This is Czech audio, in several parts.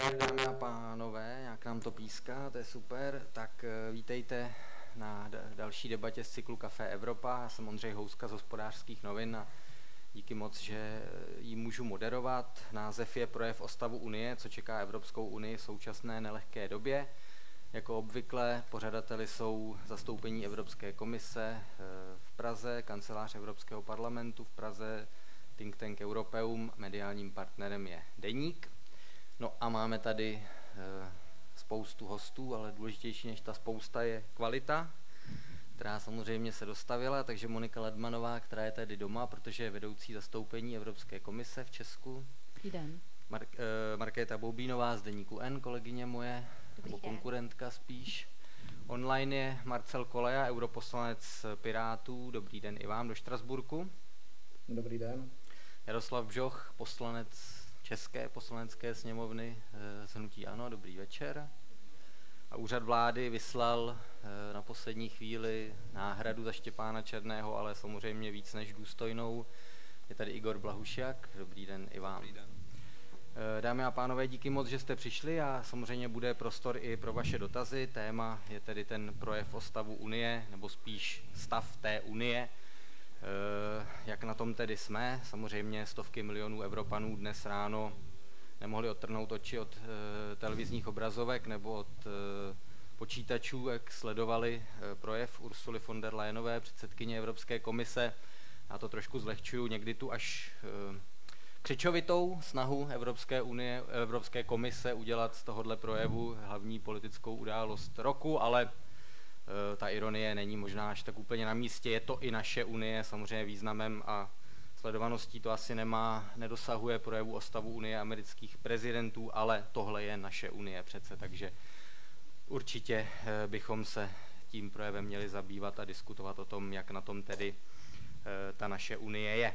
večer, dámy a pánové, jak nám to píská, to je super. Tak eh, vítejte na další debatě z cyklu Café Evropa. Já jsem Ondřej Houska z hospodářských novin a díky moc, že ji můžu moderovat. Název je Projev o stavu Unie, co čeká Evropskou unii v současné nelehké době. Jako obvykle pořadateli jsou zastoupení Evropské komise eh, v Praze, kancelář Evropského parlamentu v Praze, think tank Europeum, mediálním partnerem je Deník. No a máme tady eh, spoustu hostů, ale důležitější než ta spousta je kvalita, která samozřejmě se dostavila, takže Monika Ledmanová, která je tady doma, protože je vedoucí zastoupení Evropské komise v Česku. Dobrý den. Mar- uh, Markéta Boubínová z Deníku N, kolegyně moje, Dobrý nebo den. konkurentka spíš. Online je Marcel Koleja, europoslanec Pirátů. Dobrý den i vám do Štrasburku. Dobrý den. Jaroslav Bžoch, poslanec České poslanecké sněmovny eh, z Hnutí Ano, dobrý večer. A úřad vlády vyslal eh, na poslední chvíli náhradu za Štěpána Černého, ale samozřejmě víc než důstojnou. Je tady Igor Blahušiak, dobrý den i vám. Dobrý den. Eh, Dámy a pánové, díky moc, že jste přišli a samozřejmě bude prostor i pro vaše dotazy. Téma je tedy ten projev o stavu Unie, nebo spíš stav té Unie. Eh, Jak na tom tedy jsme? Samozřejmě stovky milionů Evropanů dnes ráno nemohli odtrhnout oči od eh, televizních obrazovek nebo od eh, počítačů, jak sledovali projev Ursuly von der Leyenové, předsedkyně Evropské komise. Já to trošku zlehčuju, někdy tu až křičovitou snahu Evropské unie, Evropské komise udělat z tohohle projevu hlavní politickou událost roku, ale ta ironie není možná až tak úplně na místě. Je to i naše unie, samozřejmě významem a sledovaností to asi nemá, nedosahuje projevu o stavu unie amerických prezidentů, ale tohle je naše unie přece, takže určitě eh, bychom se tím projevem měli zabývat a diskutovat o tom, jak na tom tedy eh, ta naše unie je.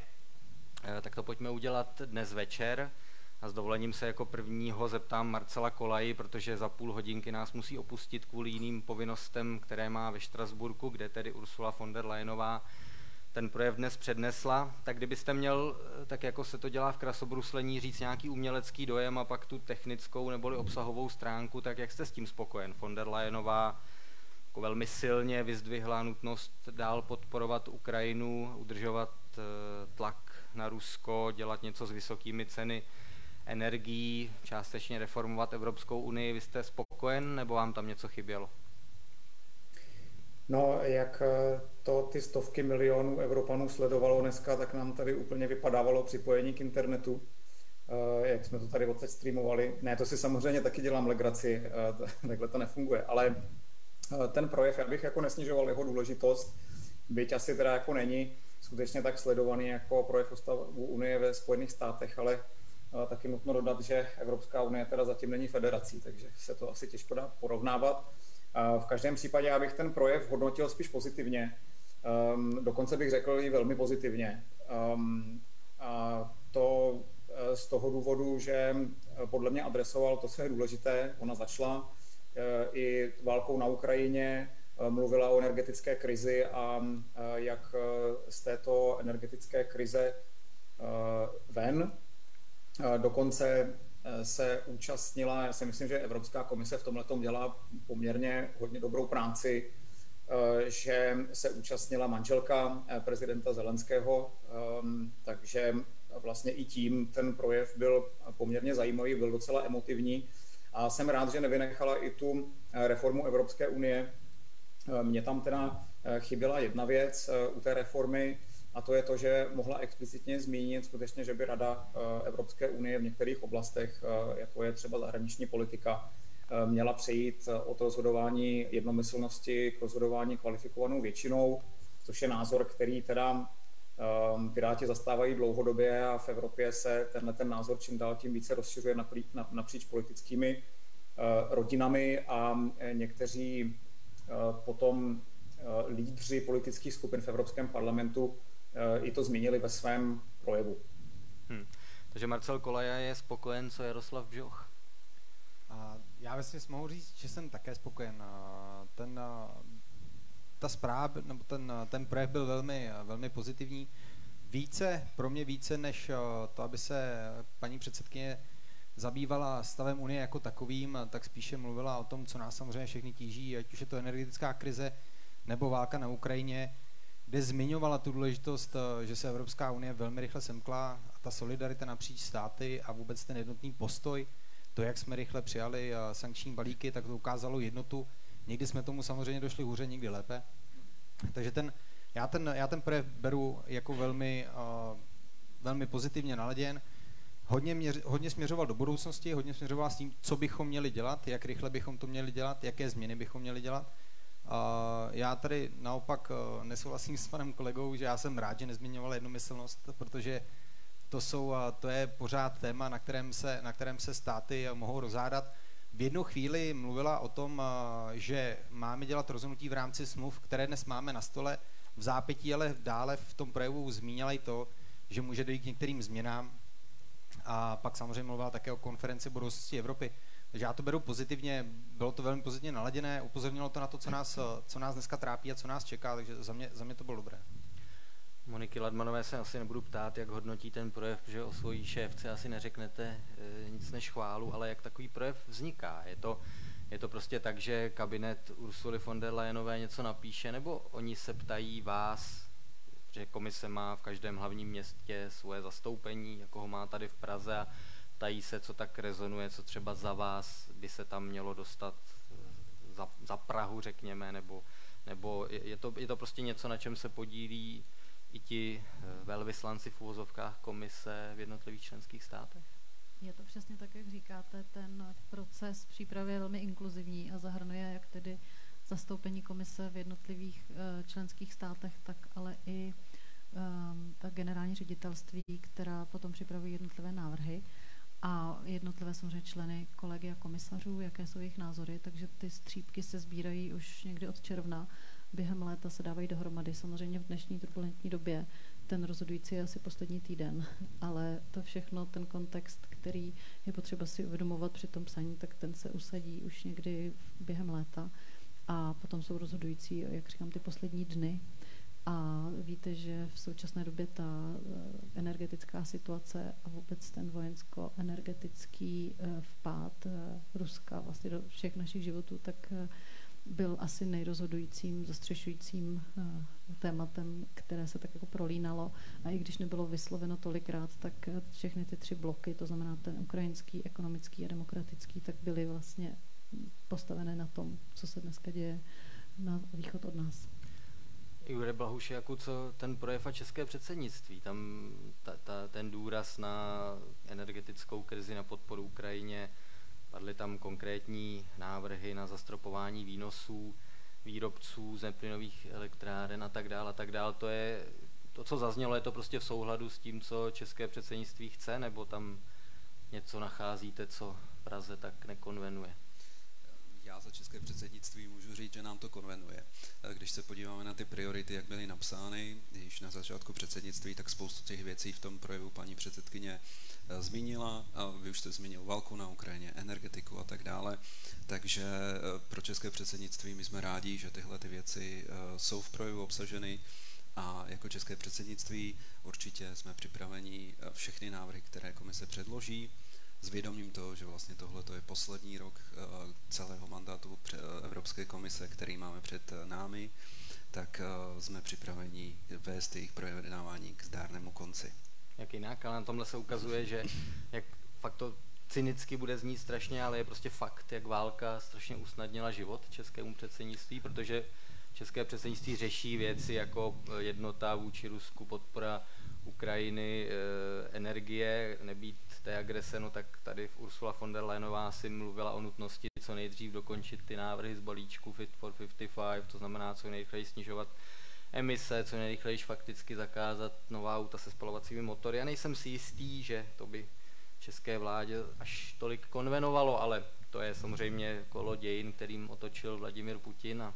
Eh, Tak to pojďme udělat dnes večer. A s dovolením se jako prvního zeptám Marcela Kolaji, protože za půl hodinky nás musí opustit kvůli jiným povinnostem, které má ve Štrasburku, kde tedy Ursula von der Leyenová ten projev dnes přednesla. Tak kdybyste měl, tak jako se to dělá v krasobruslení, říct nějaký umělecký dojem a pak tu technickou neboli obsahovou stránku, tak jak jste s tím spokojen? Von der Leyenová jako velmi silně vyzdvihla nutnost dál podporovat Ukrajinu, udržovat eh, tlak na Rusko, dělat něco s vysokými ceny energií, částečně reformovat Evropskou unii. Vy jste spokojen nebo vám tam něco chybělo? No, jak eh, to ty stovky milionů Evropanů sledovalo dneska, tak nám tady úplně vypadávalo připojení k internetu, eh, jak jsme to tady odsaď streamovali. Ne, to si samozřejmě taky dělám legraci, eh, takhle to nefunguje, ale ten projev, já bych jako nesnižoval jeho důležitost, byť asi teda jako není skutečně tak sledovaný jako projev o stavu Unie ve Spojených státech, ale taky nutno dodat, že Evropská unie teda zatím není federací, takže se to asi těžko dá porovnávat. V každém případě já bych ten projev hodnotil spíš pozitivně. Um, dokonce bych řekl i velmi pozitivně. Um, a to eh, z toho důvodu, že eh, podle mě adresoval to, co je důležité. Ona začala eh, i válkou na Ukrajině, mluvila o energetické krizi a jak z této energetické krize ven. Dokonce eh, se účastnila, já si myslím, že Evropská komise v tomhle dělá poměrně hodně dobrou práci, eh, že se účastnila manželka eh, prezidenta Zelenského, ehm, takže vlastně i tím ten projev byl poměrně zajímavý, byl docela emotivní a jsem rád, že nevynechala i tu reformu Evropské unie. Mně tam teda chyběla jedna věc u té reformy, a to je to, že mohla explicitně zmínit skutečně, že by Rada eh, Evropské unie v některých oblastech, eh, jako je třeba zahraniční politika, eh, měla přejít od rozhodování jednomyslnosti k rozhodování kvalifikovanou většinou, což je názor, který teda Piráti zastávají dlouhodobě a v Evropě se tenhle ten názor čím dál tím více rozšiřuje napříč politickými rodinami a někteří potom lídři politických skupin v Evropském parlamentu i to zmínili ve svém projevu. Hm. Takže Marcel Kolaja je spokojen, co Jaroslav Bžoch. A já vlastně mohu říct, že jsem také spokojen. A Ten, a, ta zpráva, nebo ten, ten projev byl velmi, velmi pozitivní. Více, pro mě více, než to, aby se paní předsedkyně zabývala stavem Unie jako takovým, tak spíše mluvila o tom, co nás samozřejmě všechny tíží, ať už je to energetická krize nebo válka na Ukrajině, kde zmiňovala tu důležitost, eh, že se Evropská unie velmi rychle semkla a ta solidarita napříč státy a vůbec ten jednotný postoj, to, jak jsme rychle přijali eh, sankční balíky, tak to ukázalo jednotu. Někdy jsme tomu samozřejmě došli hůře, někdy lépe. Takže ten, já, ten, já ten projev beru jako velmi, uh, velmi pozitivně naladěn. Hodně, měř, hodně směřoval do budoucnosti, hodně směřoval s tím, co bychom měli dělat, jak rychle bychom to měli dělat, jaké změny bychom měli dělat. Já tady naopak uh, nesouhlasím s panem kolegou, že já jsem rád, že nezmiňoval jednomyslnost, protože to, jsou, to je pořád téma, na kterém, se, na kterém se státy mohou rozhádat. V jednu chvíli mluvila o tom, že máme dělat rozhodnutí v rámci smluv, které dnes máme na stole, v zápětí, ale dále v tom projevu zmínila i to, že může dojít k některým změnám. A pak samozřejmě mluvila také o konferenci budoucnosti Evropy. Takže já to beru pozitivně, bylo to velmi pozitivně naladěné, upozornilo to na to, co nás, co nás dneska trápí a co nás čeká, takže za mě, za mě to bylo dobré. Moniky Ladmanové se asi nebudu ptát, jak hodnotí ten projev, že o svojí šéfce asi neřeknete e, nic než chválu, ale jak takový projev vzniká. Je to, je to prostě tak, že kabinet Ursuly von der Leyenové něco napíše, nebo oni se ptají vás, že komise má v každém hlavním městě svoje zastoupení, jako ho má tady v Praze a tají se, co tak rezonuje, co třeba za vás by se tam mělo dostat eh, za, za Prahu, řekněme, nebo, nebo je, to, je to prostě něco, na čem se podílí i ti eh, velvyslanci v úvozovkách komise v jednotlivých členských státech? Je to přesně tak, jak říkáte, ten proces přípravy je velmi inkluzivní a zahrnuje jak tedy zastoupení komise v jednotlivých uh, členských státech, tak ale i um, ta generální ředitelství, která potom připravují jednotlivé návrhy a jednotlivé samozřejmě členy kolegy a komisařů, jaké jsou jejich názory, takže ty střípky se sbírají už někdy od června. Během léta se dávají dohromady. Samozřejmě v dnešní turbulentní době ten rozhodující je asi poslední týden, ale to všechno, ten kontext, který je potřeba si uvědomovat při tom psaní, tak ten se usadí už někdy během léta a potom jsou rozhodující, jak říkám, ty poslední dny. A víte, že v současné době ta eh, energetická situace a vůbec ten vojensko-energetický eh, vpád eh, Ruska vlastně do všech našich životů, tak byl asi nejrozhodujícím, zastřešujícím tématem, které se tak jako prolínalo. A i když nebylo vysloveno tolikrát, tak všechny ty tři bloky, to znamená ten ukrajinský, ekonomický a demokratický, tak byly vlastně postavené na tom, co se dneska děje na východ od nás. Jure Blahuš, jako co ten projev a české předsednictví, tam ta, ta, ten důraz na energetickou krizi, na podporu Ukrajině, padly tam konkrétní návrhy na zastropování výnosů výrobců zemeplynových elektráren a tak dále a tak dále. To je, to, co zaznělo, je to prostě v souhladu s tím, co české předsednictví chce, nebo tam něco nacházíte, co Praze tak nekonvenuje? Já za české předsednictví můžu říct, že nám to konvenuje. Když se podíváme na ty priority, jak byly napsány již na začátku předsednictví, tak spoustu těch věcí v tom projevu paní předsedkyně eh, zmínila. Vy už jste zmínil válku na Ukrajině, energetiku a tak dále. Takže eh, pro české předsednictví my jsme rádi, že tyhle ty věci eh, jsou v projevu obsaženy a jako české předsednictví určitě jsme připraveni všechny návrhy, které komise předloží, vědomím toho, že vlastně tohle je poslední rok eh, celého mandátu Evropské komise, který máme před eh, námi, tak eh, jsme připraveni vést jejich projednávání k zdárnému konci. Jak jinak, ale na tomhle se ukazuje, že jak fakt to cynicky bude znít strašně, ale je prostě fakt, jak válka strašně usnadnila život českému předsednictví, protože české předsednictví řeší věci jako jednota vůči Rusku, podpora Ukrajiny, energie, nebýt té agrese, no tak tady v Ursula von der Leyenová si mluvila o nutnosti co nejdřív dokončit ty návrhy z balíčku Fit for 55, to znamená co nejrychleji snižovat emise, co nejrychleji fakticky zakázat nová auta se spalovacími motory. Já nejsem si jistý, že to by české vládě až tolik konvenovalo, ale to je samozřejmě kolo dějin, kterým otočil Vladimir Putin a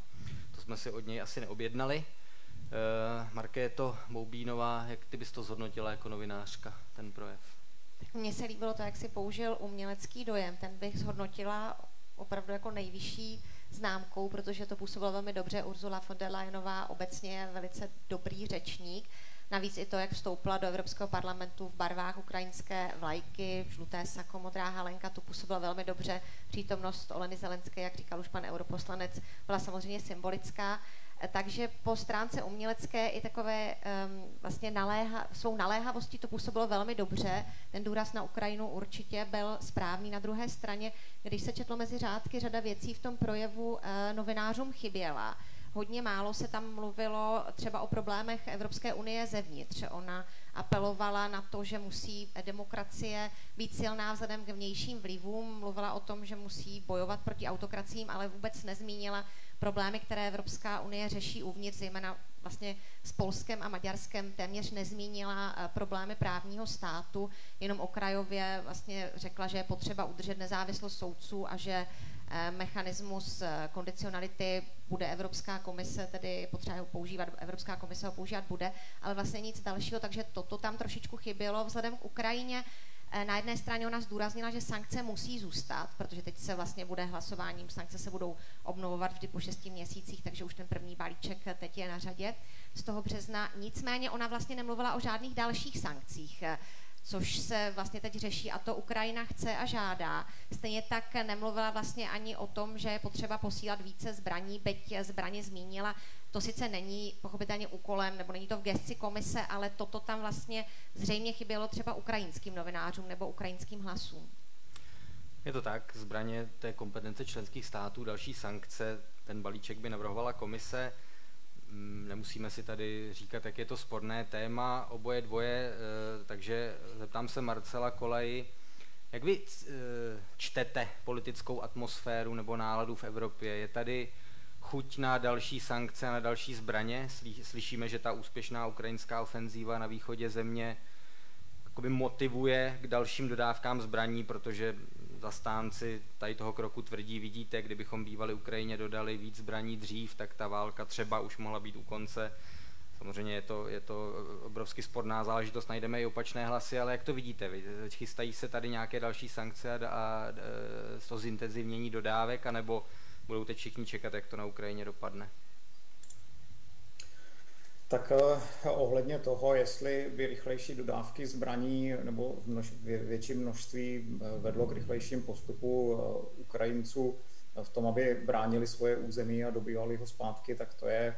to jsme si od něj asi neobjednali. Uh, Markéto Boubínová, jak ty bys to zhodnotila jako novinářka, ten projev? Mně se líbilo to, jak si použil umělecký dojem. Ten bych zhodnotila opravdu jako nejvyšší známkou, protože to působilo velmi dobře. Ursula von der Leyenová obecně je velice dobrý řečník. Navíc i to, jak vstoupila do Evropského parlamentu v barvách ukrajinské vlajky, žluté sako, modrá halenka, tu působila velmi dobře. Přítomnost Oleny Zelenské, jak říkal už pan europoslanec, byla samozřejmě symbolická. Takže po stránce umělecké i takové um, vlastně naléha, svou naléhavostí to působilo velmi dobře. Ten důraz na Ukrajinu určitě byl správný. Na druhé straně, když se četlo mezi řádky, řada věcí v tom projevu uh, novinářům chyběla. Hodně málo se tam mluvilo třeba o problémech Evropské unie zevnitř. Ona apelovala na to, že musí demokracie být silná vzhledem k vnějším vlivům, mluvila o tom, že musí bojovat proti autokracím, ale vůbec nezmínila problémy, které Evropská unie řeší uvnitř, zejména vlastně s Polskem a Maďarskem téměř nezmínila eh, problémy právního státu, jenom okrajově vlastně řekla, že je potřeba udržet nezávislost soudců a že eh, mechanismus eh, kondicionality bude Evropská komise, tedy potřeba ho používat, Evropská komise ho používat bude, ale vlastně nic dalšího, takže toto tam trošičku chybělo vzhledem k Ukrajině. Eh, na jedné straně ona zdůraznila, že sankce musí zůstat, protože teď se vlastně bude hlasováním, sankce se budou obnovovat vždy po šesti měsících, takže už ten první balíček teď je na řadě z toho března. Nicméně ona vlastně nemluvila o žádných dalších sankcích což se vlastně teď řeší a to Ukrajina chce a žádá. Stejně tak nemluvila vlastně ani o tom, že je potřeba posílat více zbraní, byť zbraně zmínila. To sice není pochopitelně úkolem, nebo není to v gesci komise, ale toto tam vlastně zřejmě chybělo třeba ukrajinským novinářům nebo ukrajinským hlasům. Je to tak, zbraně té kompetence členských států, další sankce, ten balíček by navrhovala komise. Mm, nemusíme si tady říkat, jak je to sporné téma, oboje dvoje, eh, takže zeptám se Marcela Kolaji, jak vy eh, čtete politickou atmosféru nebo náladu v Evropě? Je tady chuť na další sankce, na další zbraně? Slyšíme, že ta úspěšná ukrajinská ofenzíva na východě země motivuje k dalším dodávkám zbraní, protože zastánci tady toho kroku tvrdí, vidíte, kdybychom bývali Ukrajině dodali víc zbraní dřív, tak ta válka třeba už mohla být u konce. Samozřejmě je to, je to obrovsky sporná záležitost, najdeme i opačné hlasy, ale jak to vidíte? Chystají se tady nějaké další sankce a, a, a to zintenzivnění dodávek, anebo budou teď všichni čekat, jak to na Ukrajině dopadne? Tak eh, ohledně toho, jestli by rychlejší dodávky zbraní nebo množ, větším množství eh, vedlo k rychlejším postupu eh, Ukrajinců v tom, aby bránili svoje území a dobývali ho zpátky, tak to je,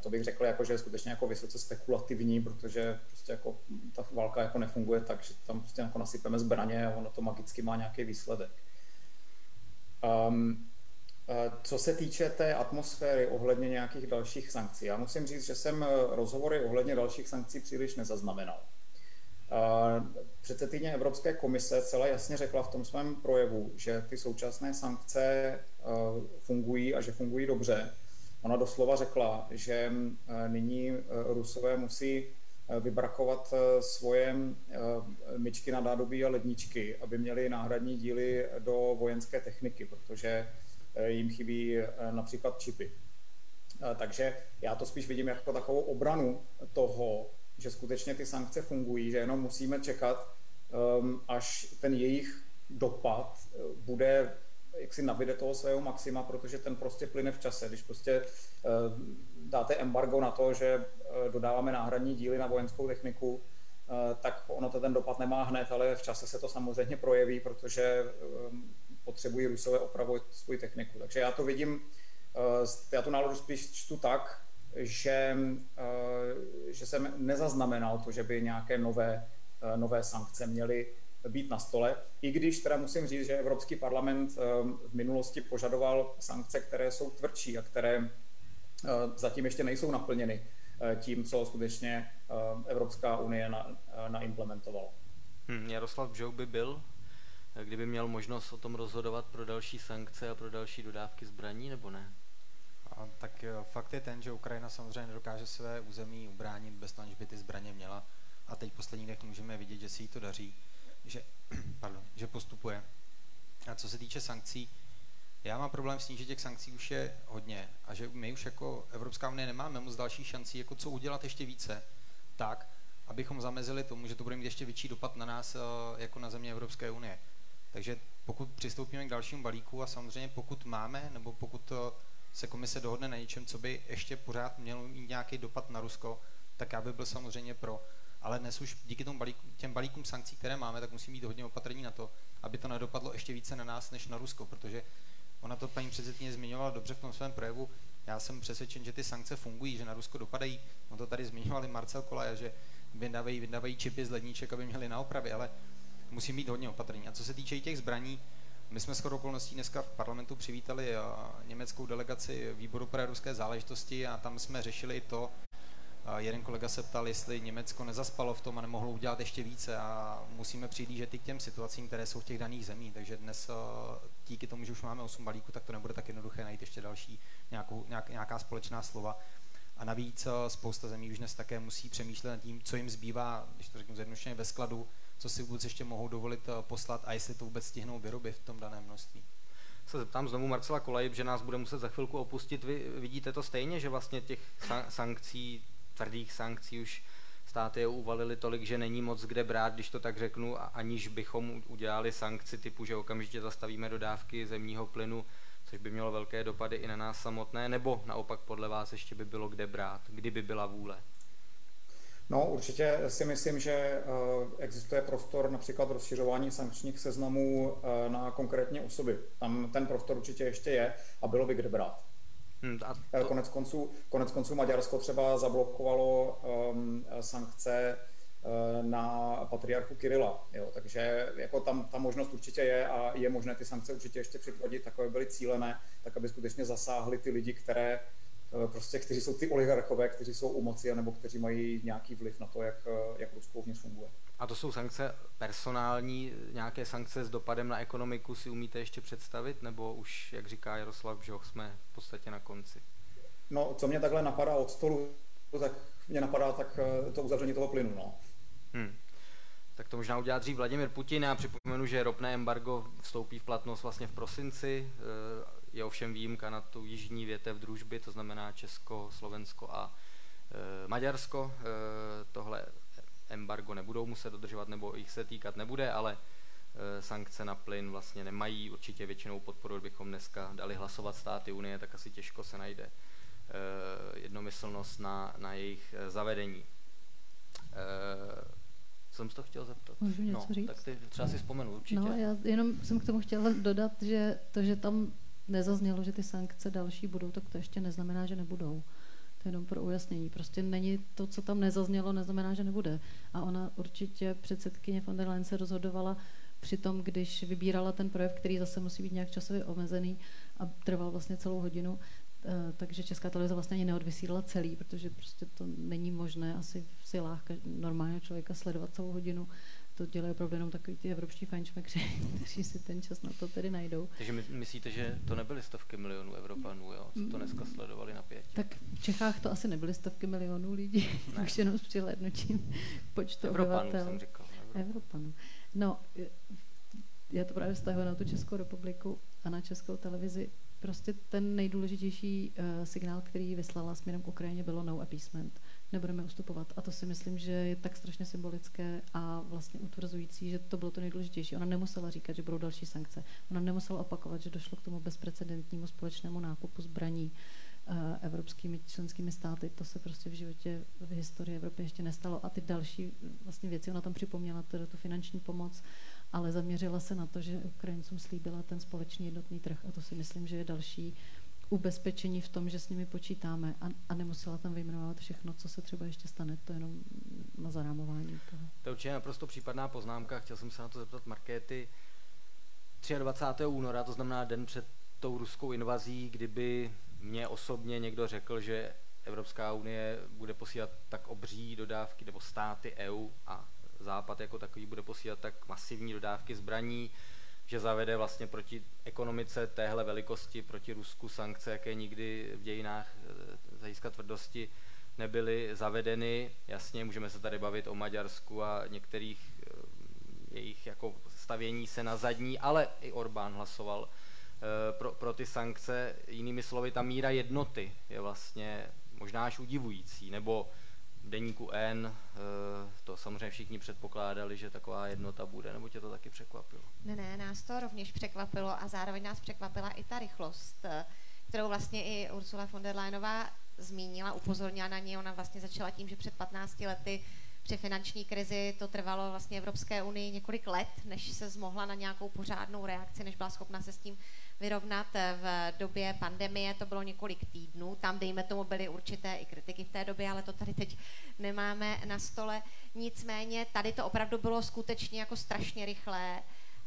to bych řekl, jako, že je skutečně jako vysoce spekulativní, protože prostě jako ta válka jako nefunguje tak, že tam prostě jako nasypeme zbraně a ono to magicky má nějaký výsledek. Um, co se týče té atmosféry ohledně nějakých dalších sankcí, já musím říct, že jsem eh, rozhovory ohledně dalších sankcí příliš nezaznamenal. Eh, předsedkyně Evropské komise celá jasně řekla v tom svém projevu, že ty současné sankce fungují a že fungují dobře. Ona doslova řekla, že nyní Rusové musí vybrakovat svoje myčky na nádobí a ledničky, aby měli náhradní díly do vojenské techniky, protože Eh, jim chybí eh, například čipy. Eh, takže já to spíš vidím jako takovou obranu toho, že skutečně ty sankce fungují, že jenom musíme čekat, ehm, až ten jejich dopad bude jak si nabide toho svého maxima, protože ten prostě plyne v čase. Když prostě dáte embargo na to, že dodáváme náhradní díly na vojenskou techniku, tak ono to ten dopad nemá hned, ale v čase se to samozřejmě projeví, protože ehm, potřebují Rusové opravovat svou techniku. Takže já to vidím, eh, já tu náladu spíš čtu tak, že, eh, že jsem nezaznamenal to, že by nějaké nové, eh, nové sankce měly být na stole, i když teda musím říct, že Evropský parlament v minulosti požadoval sankce, které jsou tvrdší a které zatím ještě nejsou naplněny tím, co skutečně Evropská unie na, naimplementovala. Hmm, Jaroslav Bžou by byl kdyby měl možnost o tom rozhodovat pro další sankce a pro další dodávky zbraní, nebo ne? A, tak fakt je ten, že Ukrajina samozřejmě nedokáže své území ubránit bez toho, by ty zbraně měla. A teď poslední dnech můžeme vidět, že si jí to daří, že, pardon, že postupuje. A co se týče sankcí, já mám problém s tím, že těch sankcí už je hodně a že my už jako Evropská unie nemáme moc další šancí, jako co udělat ještě více, tak, abychom zamezili tomu, že to bude mít ještě větší dopad na nás eh, jako na země Evropské unie. Takže pokud přistoupíme k dalšímu balíku a samozřejmě pokud máme, nebo pokud se komise dohodne na něčem, co by ještě pořád mělo mít nějaký dopad na Rusko, tak já bych byl samozřejmě pro. Ale dnes už díky tomu balíku, těm balíkům sankcí, které máme, tak musím být hodně opatrní na to, aby to nedopadlo ještě více na nás než na Rusko, protože ona to paní předsedkyně zmiňovala dobře v tom svém projevu. Já jsem přesvědčen, že ty sankce fungují, že na Rusko dopadají. On to tady zmiňovali Marcel Kolaja, že vydávají, vydávají čipy z ledníček, aby měli na opravy, ale musím být hodně opatrný. A co se týče těch zbraní, my jsme shodou okolností dneska v parlamentu přivítali německou delegaci výboru pro ruské záležitosti a tam jsme řešili i to, jeden kolega se ptal, jestli Německo nezaspalo v tom a nemohlo udělat ještě více a musíme přihlížet i k těm situacím, které jsou v těch daných zemích. Takže dnes díky tomu, že už máme 8 balíků, tak to nebude tak jednoduché najít ještě další nějakou, nějak, nějaká společná slova. A navíc spousta zemí už dnes také musí přemýšlet nad tím, co jim zbývá, když to řeknu zjednodušeně, ve skladu, co si vůbec ještě mohou dovolit eh, poslat a jestli to vůbec stihnou vyrobit v tom daném množství. Se zeptám znovu Marcela Kolej, že nás bude muset za chvilku opustit. Vy vidíte to stejně, že vlastně těch sankcí, tvrdých sankcí už státy uvalili tolik, že není moc kde brát, když to tak řeknu, aniž bychom udělali sankci typu, že okamžitě zastavíme dodávky zemního plynu, což by mělo velké dopady i na nás samotné, nebo naopak podle vás ještě by bylo kde brát, kdyby byla vůle? No, určitě si myslím, že eh, existuje prostor například rozšiřování sankčních seznamů eh, na konkrétní osoby. Tam ten prostor určitě ještě je a bylo by kde brát. Hmm, a eh, to... konec, konců, konec konců Maďarsko třeba zablokovalo um, sankce na patriarchu Kirila. Jo, takže jako tam ta možnost určitě je a je možné ty sankce určitě ještě přitvrdit, tak aby byly cílené, tak aby skutečně zasáhly ty lidi, které prostě, kteří jsou ty oligarchové, kteří jsou u moci, nebo kteří mají nějaký vliv na to, jak, eh, jak Rusko uvnitř funguje. A to jsou sankce personální, nějaké sankce s dopadem na ekonomiku si umíte ještě představit, nebo už, jak říká Jaroslav Bžoch, jsme v podstatě na konci? No, co mě takhle napadá od stolu, tak mě napadá tak eh, to uzavření toho plynu, no. Hmm. Tak to možná udělá dřív Vladimir Putin. Já připomenu, že ropné embargo vstoupí v platnost vlastně v prosinci je ovšem výjimka na tu jižní větev družby, to znamená Česko, Slovensko a e, Maďarsko. E, tohle embargo nebudou muset dodržovat nebo jich se týkat nebude, ale e, sankce na plyn vlastně nemají určitě většinou podporu, kdybychom dneska dali hlasovat státy Unie, tak asi těžko se najde e, jednomyslnost na, na jejich e, zavedení. E, jsem to chtěl zeptat. Můžu něco no, říct? Tak ty třeba si vzpomenu určitě. No, já jenom jsem k tomu chtěla dodat, že to, že tam nezaznělo, že ty sankce další budou, tak to ještě neznamená, že nebudou. To je jenom pro ujasnění. Prostě není to, co tam nezaznělo, neznamená, že nebude. A ona určitě předsedkyně von der Leyen se rozhodovala při tom, když vybírala ten projev, který zase musí být nějak časově omezený a trval vlastně celou hodinu, eh, takže Česká televize vlastně ani neodvysílala celý, protože prostě to není možné asi v silách normálního člověka sledovat celou hodinu to dělají opravdu jenom takový ty evropští fajnšmekři, kteří si ten čas na to tedy najdou. Takže my, myslíte, že to nebyly stovky milionů Evropanů, jo, co to dneska sledovali na pět? Tak v Čechách to asi nebyly stovky milionů lidí, už jenom s přihlédnutím počtu Evropanů obyvatel. jsem říkal. Evropanů. No, já to právě vztahuji na tu Českou republiku a na Českou televizi. Prostě ten nejdůležitější uh, signál, který vyslala směrem k Ukrajině, bylo no appeasement nebudeme ustupovat. A to si myslím, že je tak strašně symbolické a vlastně utvrzující, že to bylo to nejdůležitější. Ona nemusela říkat, že budou další sankce. Ona nemusela opakovat, že došlo k tomu bezprecedentnímu společnému nákupu zbraní uh, evropskými členskými státy. To se prostě v životě v historii Evropy ještě nestalo. A ty další vlastně věci, ona tam připomněla teda tu finanční pomoc, ale zaměřila se na to, že Ukrajincům slíbila ten společný jednotný trh. A to si myslím, že je další ubezpečení v tom, že s nimi počítáme a, a nemusela tam vyjmenovat všechno, co se třeba ještě stane, to jenom na zarámování toho. To je určitě naprosto případná poznámka, chtěl jsem se na to zeptat Markéty. 23. února, to znamená den před tou ruskou invazí, kdyby mě osobně někdo řekl, že Evropská unie bude posílat tak obří dodávky, nebo státy EU a Západ jako takový bude posílat tak masivní dodávky zbraní, že zavede vlastně proti ekonomice téhle velikosti, proti Rusku sankce, jaké nikdy v dějinách eh, z tvrdosti nebyly zavedeny. Jasně, můžeme se tady bavit o Maďarsku a některých eh, jejich jako stavění se na zadní, ale i Orbán hlasoval eh, pro, pro ty sankce. Jinými slovy, ta míra jednoty je vlastně možná až udivující, nebo deníku N, eh, to samozřejmě všichni předpokládali, že taková jednota bude, nebo tě to taky překvapilo? Ne, ne, nás to rovněž překvapilo a zároveň nás překvapila i ta rychlost, eh, kterou vlastně i Ursula von der Leyenová zmínila, upozornila na něj. Ona vlastně začala tím, že před 15 lety při finanční krizi to trvalo vlastně Evropské unii několik let, než se zmohla na nějakou pořádnou reakci, než byla schopna se s tím vyrovnat v době pandemie, to bylo několik týdnů, tam dejme tomu byly určité i kritiky v té době, ale to tady teď nemáme na stole. Nicméně tady to opravdu bylo skutečně jako strašně rychlé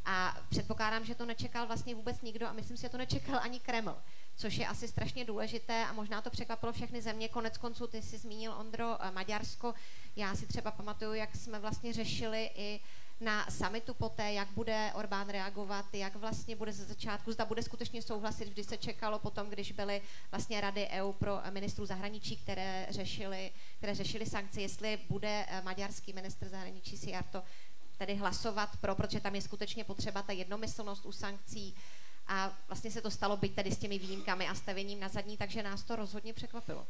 a předpokládám, že to nečekal vlastně vůbec nikdo a myslím si, že to nečekal ani Kreml což je asi strašně důležité a možná to překvapilo všechny země. Konec konců, ty jsi zmínil, Ondro, Maďarsko. Já si třeba pamatuju, jak jsme vlastně řešili i na samitu poté, jak bude Orbán reagovat, jak vlastně bude ze začátku, zda bude skutečně souhlasit, vždy se čekalo potom, když byly vlastně rady EU pro ministrů zahraničí, které řešili, které řešili sankce, jestli bude eh, maďarský ministr zahraničí Siarto tedy hlasovat pro, protože tam je skutečně potřeba ta jednomyslnost u sankcí a vlastně se to stalo byť tedy s těmi výjimkami a stavěním na zadní, takže nás to rozhodně překvapilo.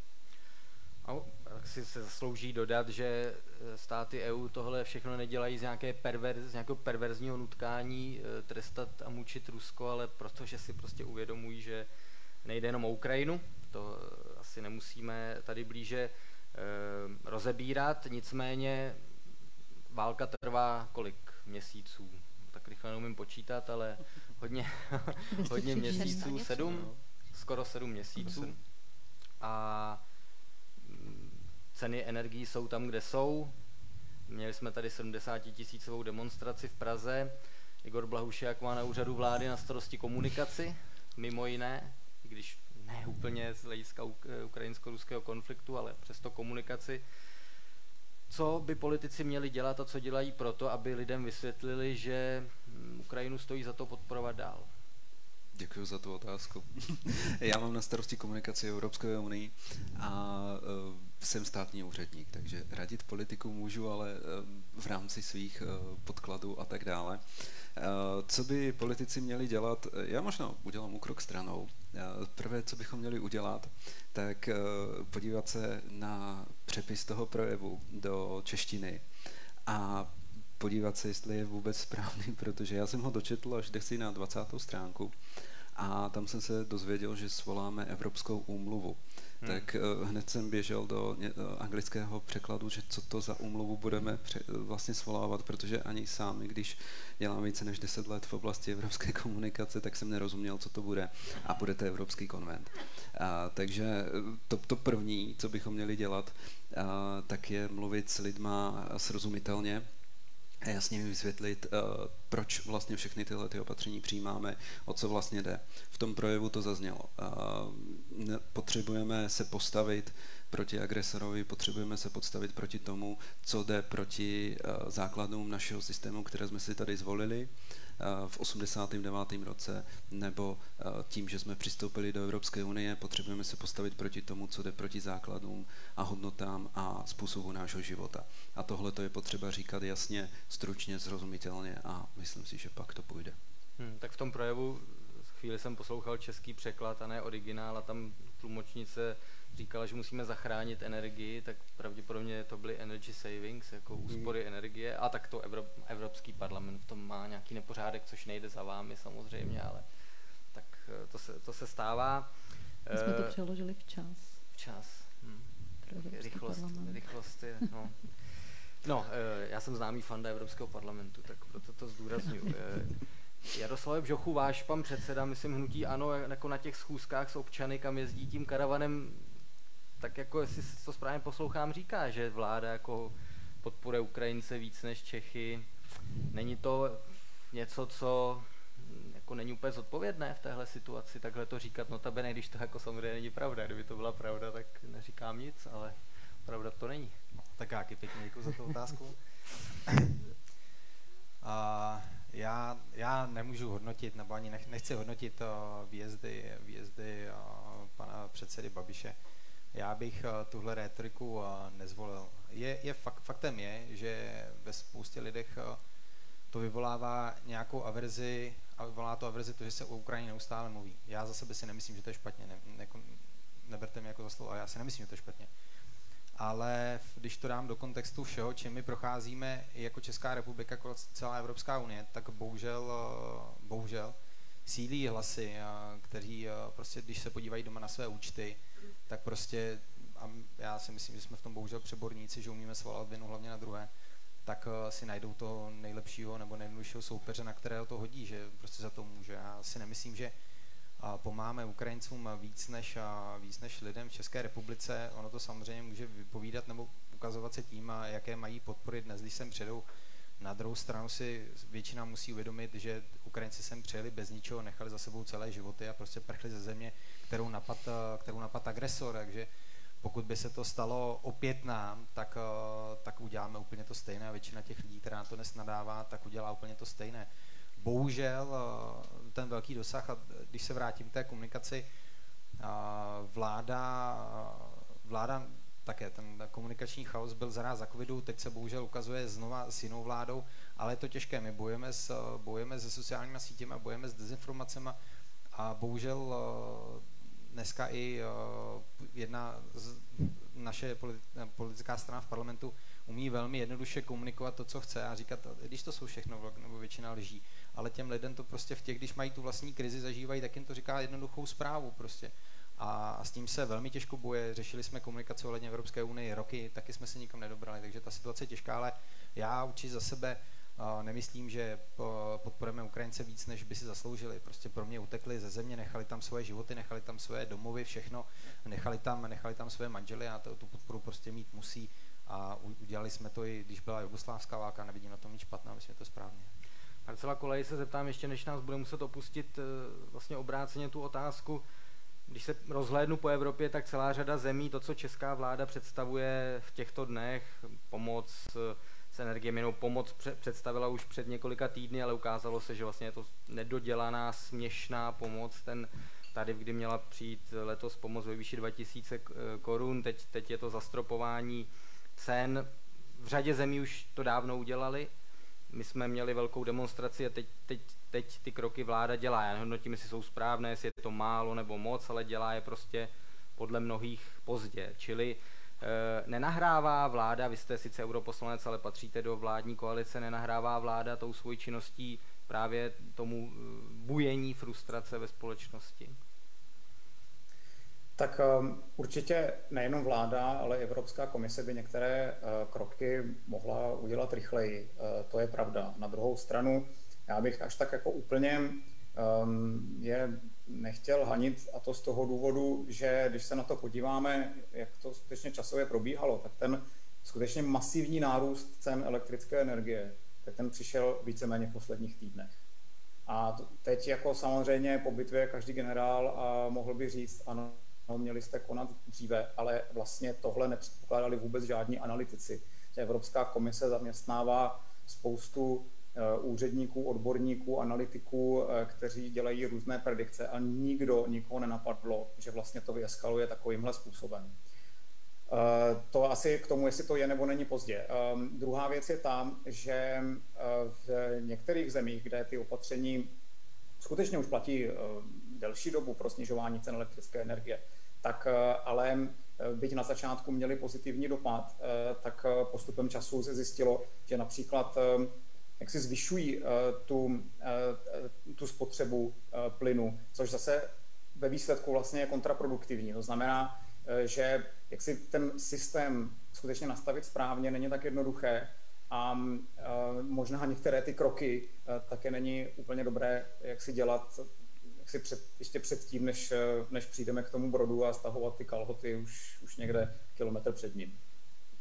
A tak si se zaslouží dodat, že e, státy EU tohle všechno nedělají z, nějaké perver, z nějakého perverzního nutkání e, trestat a mučit Rusko, ale protože si prostě uvědomují, že nejde jenom o Ukrajinu, to e, asi nemusíme tady blíže rozebírat, nicméně válka trvá kolik měsíců, tak rychle neumím počítat, ale hodně, hodně měsíců, sedm, skoro sedm měsíců. A ceny energií jsou tam, kde jsou. Měli jsme tady 70 tisícovou demonstraci v Praze. Igor Blahušiak má na úřadu vlády na starosti komunikaci, mimo jiné, když ne úplně z hlediska ukrajinsko-ruského konfliktu, ale přesto komunikaci. Co by politici měli dělat a co dělají proto, aby lidem vysvětlili, že Ukrajinu stojí za to podporovat dál? Děkuji za tu otázku. Já mám na starosti komunikaci Evropské unii a uh, jsem státní úředník, takže radit politiku můžu, ale uh, v rámci svých uh, podkladů a tak dále. Co by politici měli dělat? Já možná udělám krok stranou. Prvé, co bychom měli udělat, tak podívat se na přepis toho projevu do češtiny a podívat se, jestli je vůbec správný, protože já jsem ho dočetl až desi na 20. stránku a tam jsem se dozvěděl, že svoláme Evropskou úmluvu. Hmm. Tak uh, hned jsem běžel do uh, anglického překladu, že co to za úmluvu budeme pře- vlastně svolávat, protože ani sám, když dělám více než 10 let v oblasti evropské komunikace, tak jsem nerozuměl, co to bude. A bude to Evropský konvent. Uh, takže to, to první, co bychom měli dělat, uh, tak je mluvit s lidma srozumitelně, a jasně mi vysvětlit, uh, proč vlastně všechny tyhle ty opatření přijímáme, o co vlastně jde. V tom projevu to zaznělo. Uh, potřebujeme se postavit proti agresorovi, potřebujeme se podstavit proti tomu, co jde proti uh, základům našeho systému, které jsme si tady zvolili v 89. roce, nebo tím, že jsme přistoupili do Evropské unie, potřebujeme se postavit proti tomu, co jde proti základům a hodnotám a způsobu nášho života. A tohle to je potřeba říkat jasně, stručně, zrozumitelně a myslím si, že pak to půjde. Hmm, tak v tom projevu chvíli jsem poslouchal český překlad a ne originál a tam tlumočnice říkala, že musíme zachránit energii, tak pravděpodobně to byly energy savings, jako hmm. úspory hmm. energie. A tak to Evrop, Evropský parlament v tom má nějaký nepořádek, což nejde za vámi samozřejmě, ale tak eh, to se, to se stává. My jsme to eh, přeložili včas. Včas. Hm. Rychlost, rychlost je, no. No, eh, já jsem známý fanda Evropského parlamentu, tak proto to zdůraznuju. Jaroslav Bžochu, váš pan předseda, myslím hnutí ano, jako na těch schůzkách s občany, kam jezdí tím karavanem, tak jako jestli to správně poslouchám, říká, že vláda jako podporuje Ukrajince víc než Čechy. Není to něco, co jako není úplně zodpovědné v téhle situaci, takhle to říkat, notabene, když to jako samozřejmě není pravda. Kdyby to byla pravda, tak neříkám nic, ale pravda to není. Tak já pěkně děkuji za tu otázku. A já, já nemůžu hodnotit, nebo ani nechci hodnotit uh, výjezdy, výjezdy uh, pana předsedy Babiše. Já bych uh, tuhle rétoriku nezvolil. Je, je fakt, faktem je, že ve spoustě lidech to vyvolává nějakou averzi a vyvolá to averzi to, že se o Ukrajině neustále mluví. Já za sebe si nemyslím, že to je špatně. Ne, ne, neberte mě jako za slovo, a já si nemyslím, že to je špatně ale když to dám do kontextu všeho, čím my procházíme jako Česká republika, jako celá Evropská unie, tak bohužel, eh, bohužel sílí hlasy, kteří prostě, když se podívají doma na své účty, tak prostě, a já si myslím, že jsme v tom bohužel přeborníci, že umíme svolat vinu hlavně na druhé, tak si najdou toho nejlepšího nebo nejjednoduššího soupeře, na kterého to hodí, že prostě za to může. Já si nemyslím, že pomáháme Ukrajincům víc než, víc než lidem v České republice. Ono to samozřejmě může vypovídat nebo ukazovat se tím, jaké mají podpory dnes, když sem přijedou. Na druhou stranu si většina musí uvědomit, že Ukrajinci sem přijeli bez ničeho, nechali za sebou celé životy a prostě prchli ze země, kterou napad, kterou napad agresor. Takže pokud by se to stalo opět nám, tak, tak uděláme úplně to stejné. A většina těch lidí, která to dnes nadává, tak udělá úplně to stejné bohužel eh, ten velký dosah, a když se vrátím k té komunikaci, vláda, vláda také ten komunikační chaos byl zaraz za covidu, teď se bohužel ukazuje znova s jinou vládou, ale je to těžké. My bojujeme, s, bojujeme se sociálními sítěmi, bojujeme s dezinformacemi a bohužel eh, dneska i eh, jedna z, naše politická strana v parlamentu umí velmi jednoduše komunikovat to, co chce a říkat, když to jsou všechno nebo většina lží ale těm lidem to prostě v těch, když mají tu vlastní krizi, zažívají, tak jim to říká jednoduchou zprávu prostě. A, s tím se velmi těžko boje. Řešili jsme komunikaci ohledně Evropské unie roky, taky jsme se nikam nedobrali, takže ta situace je těžká, ale já určitě za sebe nemyslím, že podporujeme Ukrajince víc, než by si zasloužili. Prostě pro mě utekli ze země, nechali tam svoje životy, nechali tam své domovy, všechno, nechali tam, nechali tam své manžely a tu podporu prostě mít musí. A udělali jsme to i když byla jugoslávská válka, nevidím na tom nic špatného, myslím, že to správně. Marcela Kolej se zeptám ještě, než nás bude muset opustit eh, vlastně obráceně tu otázku. Když se rozhlédnu po Evropě, tak celá řada zemí, to, co česká vláda představuje v těchto dnech, pomoc eh, s energiemi, nebo pomoc představila už před několika týdny, ale ukázalo se, že vlastně je to nedodělaná, směšná pomoc. Ten tady, kdy měla přijít letos pomoc ve výši 2000 eh, korun, teď, teď je to zastropování cen. V řadě zemí už to dávno udělali my jsme měli velkou demonstraci a teď, teď, teď ty kroky vláda dělá. Já nehodnotím, jestli jsou správné, jestli je to málo nebo moc, ale dělá je prostě podle mnohých pozdě. Čili e, nenahrává vláda, vy jste sice europoslanec, ale patříte do vládní koalice, nenahrává vláda tou svojí činností právě tomu eh, bujení frustrace ve společnosti? Tak um, určitě nejenom vláda, ale i Evropská komise by některé uh, kroky mohla udělat rychleji. Uh, to je pravda. Na druhou stranu, já bych až tak jako úplně um, je nechtěl hanit a to z toho důvodu, že když se na to podíváme, jak to skutečně časově probíhalo, tak ten skutečně masivní nárůst cen elektrické energie, tak ten přišel víceméně v posledních týdnech. A teď jako samozřejmě po bitvě každý generál a mohl by říct, ano, no, měli jste konat dříve, ale vlastně tohle nepředpokládali vůbec žádní analytici. Evropská komise zaměstnává spoustu eh, úředníků, odborníků, analytiků, eh, kteří dělají různé predikce a nikdo, nikoho nenapadlo, že vlastně to vyeskaluje takovýmhle způsobem. Eh, to asi k tomu, jestli to je nebo není pozdě. Druhá věc je tam, že v některých zemích, kde ty opatření skutečně už platí delší dobu pro snižování cen elektrické energie, tak eh, ale eh, byť na začátku měli pozitivní dopad, eh, tak postupem času se zjistilo, že například jak si zvyšují tu, tu spotřebu plynu, což zase ve výsledku vlastně je kontraproduktivní. To znamená, že jak si ten systém skutečně nastavit správně není tak jednoduché a možná některé ty kroky také není úplně dobré, jak si dělat si před, ještě předtím, než, než přijdeme k tomu brodu a stahovat ty kalhoty už, už někde kilometr před ním.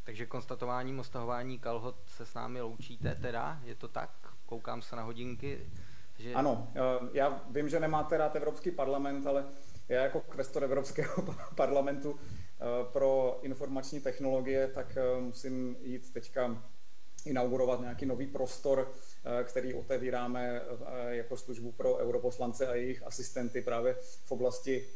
Takže konstatováním o stahování kalhot se s námi loučíte teda, je to tak? Koukám se na hodinky. Že... Ano, eh, já vím, že nemáte rád Evropský parlament, ale já jako kvestor Evropského parlamentu pro informační technologie, tak musím jít teďka inaugurovat nějaký nový prostor, eh, který otevíráme eh, jako službu pro europoslance a jejich asistenty právě v oblasti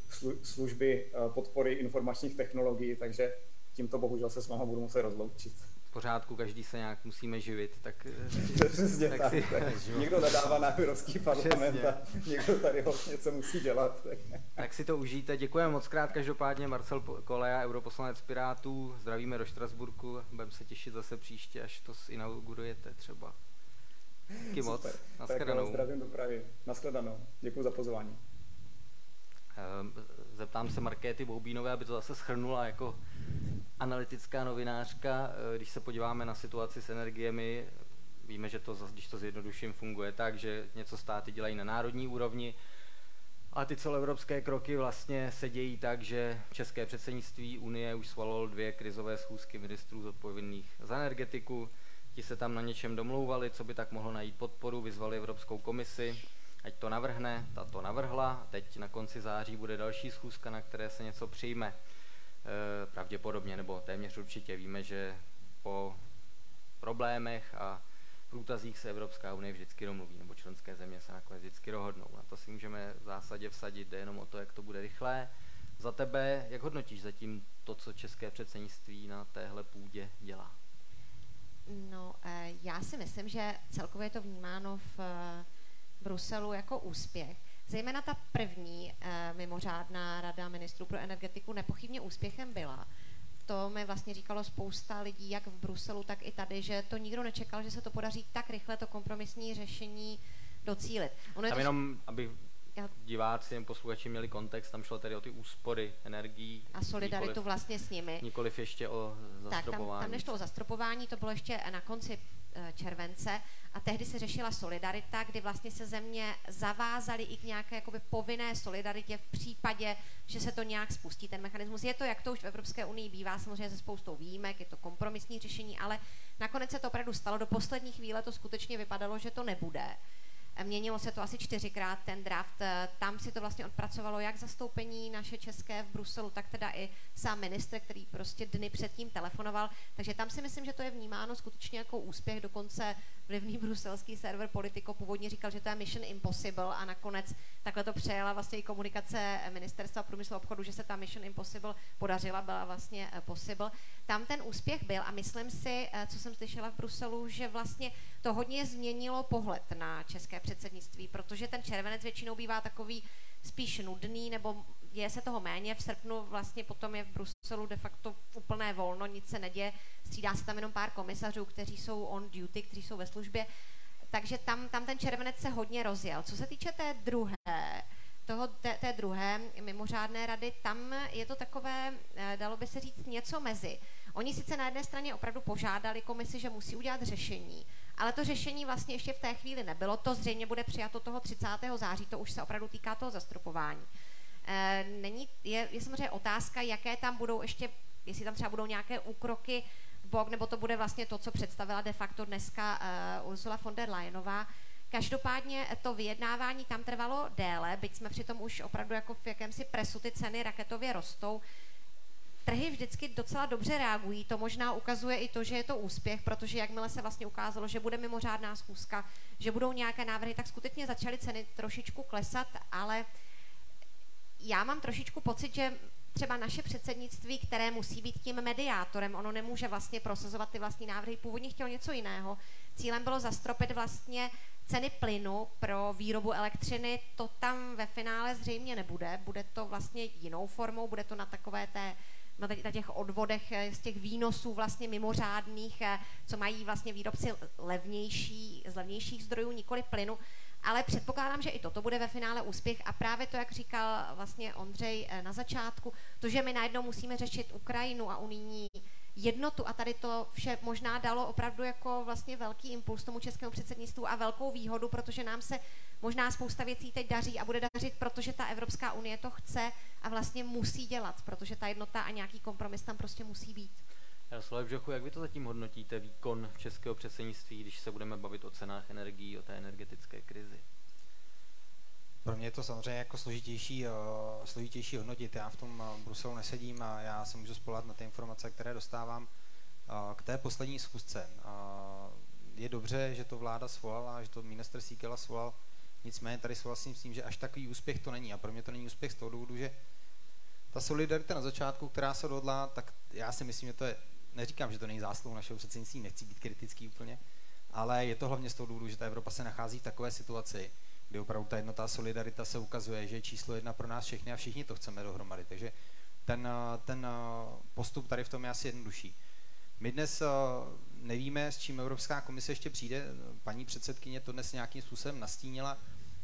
služby eh, podpory informačních technologií, takže tímto bohužel se s váma budu muset rozloučit. V pořádku, každý se nějak musíme živit, tak... Přesně tak, tak, si, tak někdo nadává na Evropský parlament a někdo tady ho něco musí dělat. Tak. tak si to užijte. Děkujeme moc krát každopádně Marcel Koleja, europoslanec Pirátů. Zdravíme do Štrasburku. Budeme se těšit zase příště, až to inaugurujete třeba. Díky moc. Naschledanou. Tak zdravím do Prahy. Naschledanou. Děkuji za pozvání. Ehm, zeptám se Markéty Boubínové, aby to zase schrnula jako analytická novinářka. Ehm, když se podíváme na situaci s energiemi, víme, že to, když to zjednoduším, funguje tak, že něco státy dělají na národní úrovni, a ty celoevropské kroky vlastně se dějí tak, že české předsednictví Unie už svalilo dvě krizové schůzky ministrů zodpovědných za energetiku. Ti se tam na něčem domlouvali, co by tak mohlo najít podporu, vyzvali Evropskou komisi, ať to navrhne, ta to navrhla. Teď na konci září bude další schůzka, na které se něco přijme. E, pravděpodobně, nebo téměř určitě víme, že po problémech a průtazích se Evropská unie vždycky domluví, nebo členské země se nakonec vždycky dohodnou. Na to si můžeme v zásadě vsadit, jde jenom o to, jak to bude rychlé. Za tebe, jak hodnotíš zatím to, co české předsednictví na téhle půdě dělá? No, eh, já si myslím, že celkově je to vnímáno v Bruselu jako úspěch. Zejména ta první eh, mimořádná rada ministrů pro energetiku nepochybně úspěchem byla to mi vlastně říkalo spousta lidí, jak v Bruselu, tak i tady, že to nikdo nečekal, že se to podaří tak rychle, to kompromisní řešení docílit. Ono tam to... jenom, aby diváci nebo posluchači měli kontext, tam šlo tedy o ty úspory energií. A solidaritu nikoliv, vlastně s nimi. Nikoliv ještě o zastropování. Tak, tam, tam nešlo o zastropování, to bylo ještě na konci července a tehdy se řešila solidarita, kdy vlastně se země zavázaly i k nějaké jakoby povinné solidaritě v případě, že se to nějak spustí, ten mechanismus. Je to, jak to už v Evropské unii bývá, samozřejmě se spoustou výjimek, je to kompromisní řešení, ale nakonec se to opravdu stalo. Do poslední chvíle to skutečně vypadalo, že to nebude. Měnilo se to asi čtyřikrát ten draft. Tam si to vlastně odpracovalo jak zastoupení naše české v Bruselu, tak teda i sám ministr, který prostě dny předtím telefonoval. Takže tam si myslím, že to je vnímáno skutečně jako úspěch. Dokonce vlivný bruselský server Politico původně říkal, že to je mission impossible a nakonec takhle to přejela vlastně i komunikace ministerstva průmyslu a obchodu, že se ta mission impossible podařila, byla vlastně eh, possible. Tam ten úspěch byl a myslím si, eh, co jsem slyšela v Bruselu, že vlastně to hodně změnilo pohled na české předsednictví, protože ten červenec většinou bývá takový spíš nudný, nebo děje se toho méně. V srpnu vlastně potom je v Bruselu de facto úplné volno, nic se neděje, střídá se tam jenom pár komisařů, kteří jsou on duty, kteří jsou ve službě. Takže tam, tam ten červenec se hodně rozjel. Co se týče té druhé, toho, té, té druhé mimořádné rady, tam je to takové, eh, dalo by se říct, něco mezi. Oni sice na jedné straně opravdu požádali komisi, že musí udělat řešení, ale to řešení vlastně ještě v té chvíli nebylo. To zřejmě bude přijato toho 30. září, to už se opravdu týká toho zastropování. E, není, je, je samozřejmě otázka, jaké tam budou ještě, jestli tam třeba budou nějaké úkroky v bok, nebo to bude vlastně to, co představila de facto dneska uh, Ursula von der Leyenová. Každopádně to vyjednávání tam trvalo déle, byť jsme přitom už opravdu jako v jakémsi presu ty ceny raketově rostou trhy vždycky docela dobře reagují. To možná ukazuje i to, že je to úspěch, protože jakmile se vlastně ukázalo, že bude mimořádná schůzka, že budou nějaké návrhy, tak skutečně začaly ceny trošičku klesat, ale já mám trošičku pocit, že třeba naše předsednictví, které musí být tím mediátorem, ono nemůže vlastně prosazovat ty vlastní návrhy, původně chtělo něco jiného. Cílem bylo zastropit vlastně ceny plynu pro výrobu elektřiny, to tam ve finále zřejmě nebude, bude to vlastně jinou formou, bude to na takové té na těch odvodech eh, z těch výnosů vlastně mimořádných, eh, co mají vlastně výrobci levnější, z levnějších zdrojů, nikoli plynu. Ale předpokládám, že i toto bude ve finále úspěch a právě to, jak říkal vlastně Ondřej eh, na začátku, to, že my najednou musíme řešit Ukrajinu a unijní jednotu a tady to vše možná dalo opravdu jako vlastně velký impuls tomu českému předsednictvu a velkou výhodu, protože nám se možná spousta věcí teď daří a bude dařit, protože ta Evropská unie to chce a vlastně musí dělat, protože ta jednota a nějaký kompromis tam prostě musí být. Jaroslav Břechu, jak vy to zatím hodnotíte, výkon českého předsednictví, když se budeme bavit o cenách energií, o té energetické krizi? Pro mě je to samozřejmě jako složitější, uh, složitější hodnotit. Já v tom uh, Bruselu nesedím a já se můžu spolat na ty informace, které dostávám. Uh, k té poslední schůzce. Je dobře, že to vláda svolala, že to minister Síkela svolal, nicméně tady souhlasím s tím, že až takový úspěch to není. A pro mě to není úspěch z toho důvodu, že ta solidarita na začátku, která se dodla, tak já si myslím, že to je, neříkám, že to není zásluhou našeho předsednictví, nechci být kritický úplně, ale je to hlavně z toho důvodu, že ta Evropa se nachází v takové situaci, kdy opravdu ta jednota solidarita se ukazuje, že je číslo jedna pro nás všechny a všichni to chceme dohromady. Takže ten, ten postup tady v tom je asi jednodušší. My dnes nevíme, s čím Evropská komise ještě přijde. Paní předsedkyně to dnes nějakým způsobem nastínila,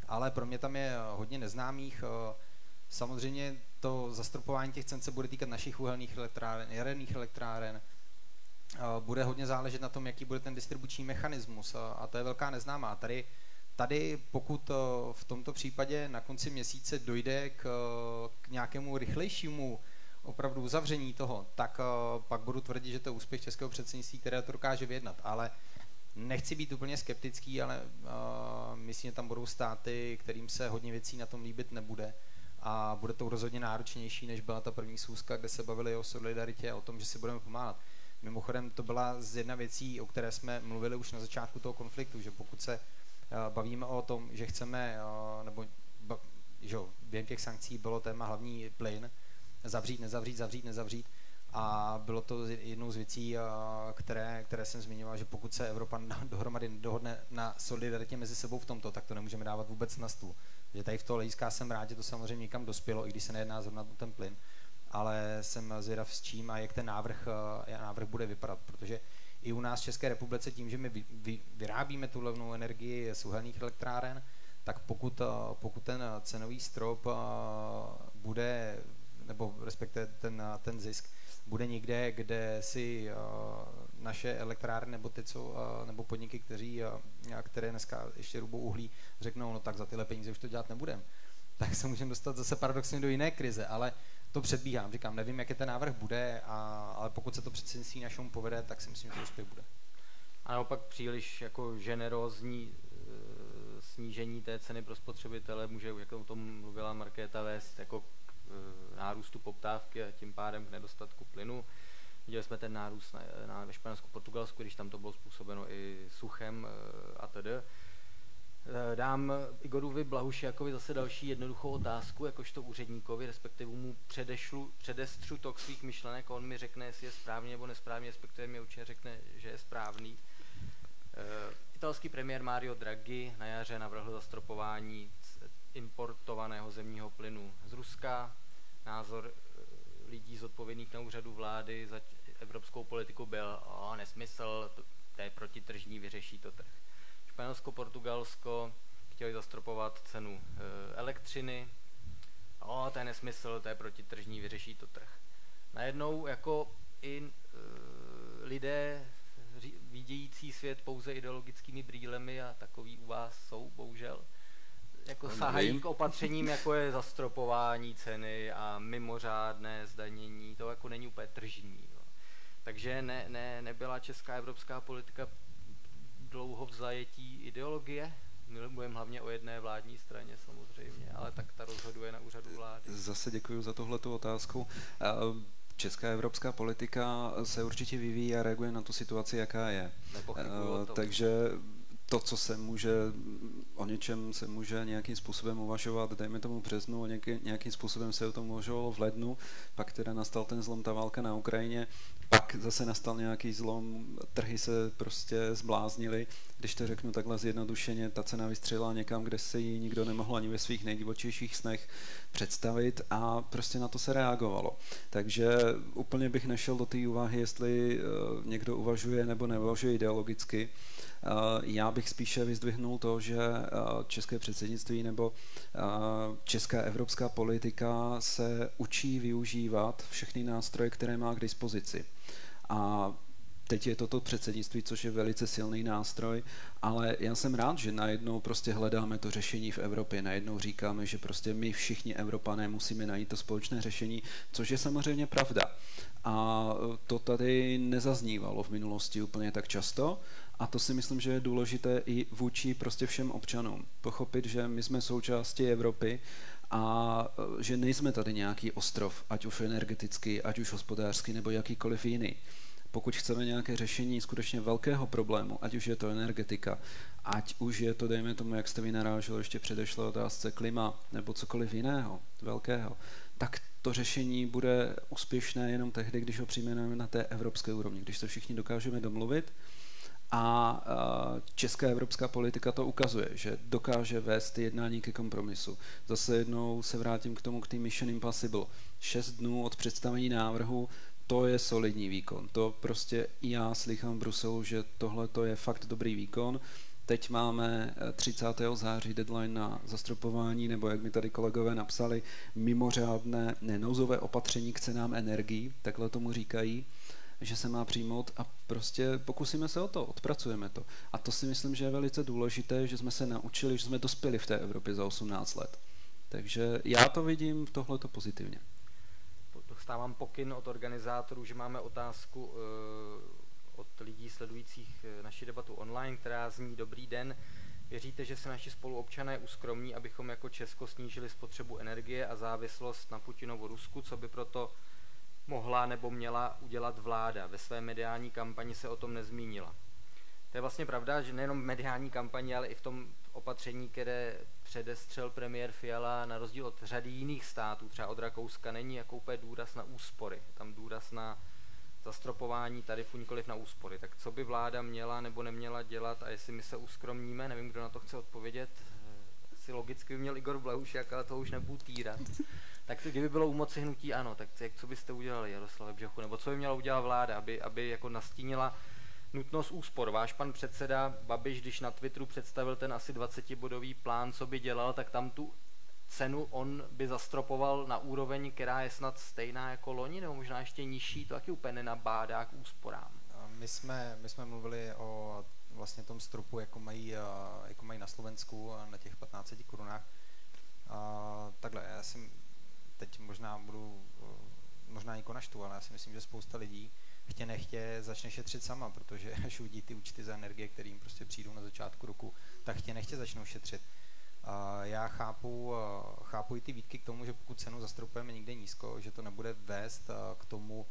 ale pro mě tam je hodně neznámých. Samozřejmě to zastropování těch cen se bude týkat našich uhelných elektráren, jaderných elektráren, bude hodně záležet na tom, jaký bude ten distribuční mechanismus a to je velká neznámá. Tady, tady pokud v tomto případě na konci měsíce dojde k, k nějakému rychlejšímu opravdu uzavření toho, tak pak budu tvrdit, že to je úspěch českého předsednictví, které to dokáže vyjednat. Ale nechci být úplně skeptický, ale myslím, že tam budou státy, kterým se hodně věcí na tom líbit nebude a bude to rozhodně náročnější, než byla ta první schůzka, kde se bavili o solidaritě a o tom, že si budeme pomáhat. Mimochodem to byla z jedna věcí, o které jsme mluvili už na začátku toho konfliktu, že pokud se bavíme o tom, že chceme, uh, nebo že během těch sankcí bylo téma hlavní plyn, zavřít, nezavřít, zavřít, nezavřít, a bylo to jednou z věcí, které, které jsem zmiňoval, že pokud se Evropa dohromady dohodne na solidaritě mezi sebou v tomto, tak to nemůžeme dávat vůbec na stůl. Že tady v toho hlediska jsem rád, že to samozřejmě někam dospělo, i když se nejedná zrovna o ten plyn, ale jsem zvědav s čím a jak ten návrh, návrh bude vypadat, protože i u nás v České republice tím, že my vy, vy, vyrábíme tu levnou energii z uhelných elektráren, tak pokud, pokud ten cenový strop bude, nebo respektive ten, ten zisk, bude někde, kde si naše elektrárny nebo ty, co, nebo podniky, kteří, které dneska ještě rubou uhlí, řeknou, no tak za tyhle peníze už to dělat nebudem. Tak se můžeme dostat zase paradoxně do jiné krize, ale to předbíhám, říkám, nevím, jaký ten návrh bude, a, ale pokud se to předsednictví našemu povede, tak si myslím, že úspěch bude. A naopak příliš jako generózní e, snížení té ceny pro spotřebitele může, jak o tom mluvila Markéta, vést jako Eh, nárůstu poptávky a tím pádem k nedostatku plynu. Viděli jsme ten nárůst na, na, ve Španělsku, Portugalsku, když tam to bylo způsobeno i suchem eh, a tedy. Eh, dám Igorovi Blahušiakovi zase další jednoduchou otázku, jakožto úředníkovi, respektive mu předešlu, předestřu tok svých myšlenek on mi řekne, jestli je správně nebo nesprávně, respektive mi určitě řekne, že je správný. Italský premiér Mario Draghi na jaře navrhl zastropování importovaného zemního plynu z Ruska. Názor eh, lidí zodpovědných na úřadu vlády za evropskou politiku byl o, nesmysl, to, to je protitržní, vyřeší to trh. Španělsko, Portugalsko chtěli zastropovat cenu e, elektřiny, o, to je nesmysl, to je protitržní, vyřeší to trh. Najednou jako i e, lidé vidějící svět pouze ideologickými brýlemi a takový u vás jsou, bohužel, jako sahají k opatřením, jako je zastropování ceny a mimořádné zdanění, to jako není úplně tržní. Jo. Takže ne, ne, nebyla česká evropská politika dlouho v zajetí ideologie, mluvím hlavně o jedné vládní straně samozřejmě, ale tak ta rozhoduje na úřadu vlády. Zase děkuji za tohleto otázku. Česká evropská politika se určitě vyvíjí a reaguje na tu situaci, jaká je. Takže to, co se může, o něčem se může nějakým způsobem uvažovat, dejme tomu březnu, o nějaký, nějakým způsobem se o tom uvažovalo v lednu, pak teda nastal ten zlom, ta válka na Ukrajině, pak zase nastal nějaký zlom, trhy se prostě zbláznily, když to řeknu takhle zjednodušeně, ta cena vystřelila někam, kde se ji nikdo nemohl ani ve svých nejdivočejších snech představit a prostě na to se reagovalo. Takže úplně bych nešel do té úvahy, jestli eh, někdo uvažuje nebo neuvažuje ideologicky, já bych spíše vyzdvihnul to, že eh, české předsednictví nebo eh, česká evropská politika se učí využívat všechny nástroje, které má k dispozici. A teď je toto předsednictví, což je velice silný nástroj, ale já jsem rád, že najednou prostě hledáme to řešení v Evropě, najednou říkáme, že prostě my všichni Evropané musíme najít to společné řešení, což je samozřejmě pravda. A to tady nezaznívalo v minulosti úplně tak často a to si myslím, že je důležité i vůči prostě všem občanům. Pochopit, že my jsme součástí Evropy a e, že nejsme tady nějaký ostrov, ať už energetický, ať už hospodářský nebo jakýkoliv jiný. Pokud chceme nějaké řešení skutečně velkého problému, ať už je to energetika, ať už je to, dejme tomu, jak jste vy narážel ještě předešlé otázce klima nebo cokoliv jiného velkého, tak to řešení bude úspěšné jenom tehdy, když ho přijmeme na té evropské úrovni, když se všichni dokážeme domluvit a česká evropská politika to ukazuje, že dokáže vést jednání ke kompromisu. Zase jednou se vrátím k tomu, k té Mission Impossible. Šest dnů od představení návrhu to je solidní výkon. To prostě já slychám v Bruselu, že tohle to je fakt dobrý výkon. Teď máme 30. Eh, září deadline na zastropování, nebo jak mi tady kolegové napsali, mimořádné nenouzové opatření k cenám energií, takhle tomu říkají, že se má přijmout a prostě pokusíme se o to, odpracujeme to. A to si myslím, že je velice důležité, že jsme se naučili, že jsme dospěli v té Evropě za 18 let. Takže já to vidím tohleto pozitivně. Dostávám pokyn od organizátorů, že máme otázku eh, od lidí sledujících eh, naši debatu online, která zní Dobrý den. Věříte, že se naši spoluobčané uskromní, abychom jako Česko snížili spotřebu energie a závislost na Putinovu Rusku, co by proto mohla nebo měla udělat vláda? Ve své mediální kampani se o tom nezmínila. To je vlastně pravda, že nejenom v mediální kampani, ale i v tom opatření, které předestřel premiér Fiala, na rozdíl od řady jiných států, třeba od Rakouska, není jako úplně důraz na úspory. Tam důraz na zastropování tarifů nikoliv na úspory. Tak co by vláda měla nebo neměla dělat a jestli my se uskromníme, nevím, kdo na to chce odpovědět, eh, asi logicky by měl Igor Bleušek, ale to už nebudu týrat. Tak to, kdyby bylo u moci hnutí ano, tak jak, co byste udělali, Jaroslave Břechu, nebo co by měla udělat vláda, aby, aby jako nastínila nutnost úspor. Váš pan předseda Babiš, když na Twitteru představil ten asi 20-bodový plán, co by dělal, tak tam tu cenu on by zastropoval na úroveň, která je snad stejná jako loni, nebo možná ještě nižší, to taky úplně nenabádá k úsporám. My jsme, my jsme mluvili o vlastně tom stropu, jako mají, jako mají na Slovensku na těch 15 korunách. Takhle, já jsem teď možná budu, možná někoho naštvu, ale já si myslím, že spousta lidí chtě nechtě začne šetřit sama, protože až uvidí ty účty za energie, které jim prostě přijdou na začátku roku, tak chtě nechtě začnou šetřit. Já chápu, chápu i ty výtky k tomu, že pokud cenu zastropujeme někde nízko, že to nebude vést k tomu,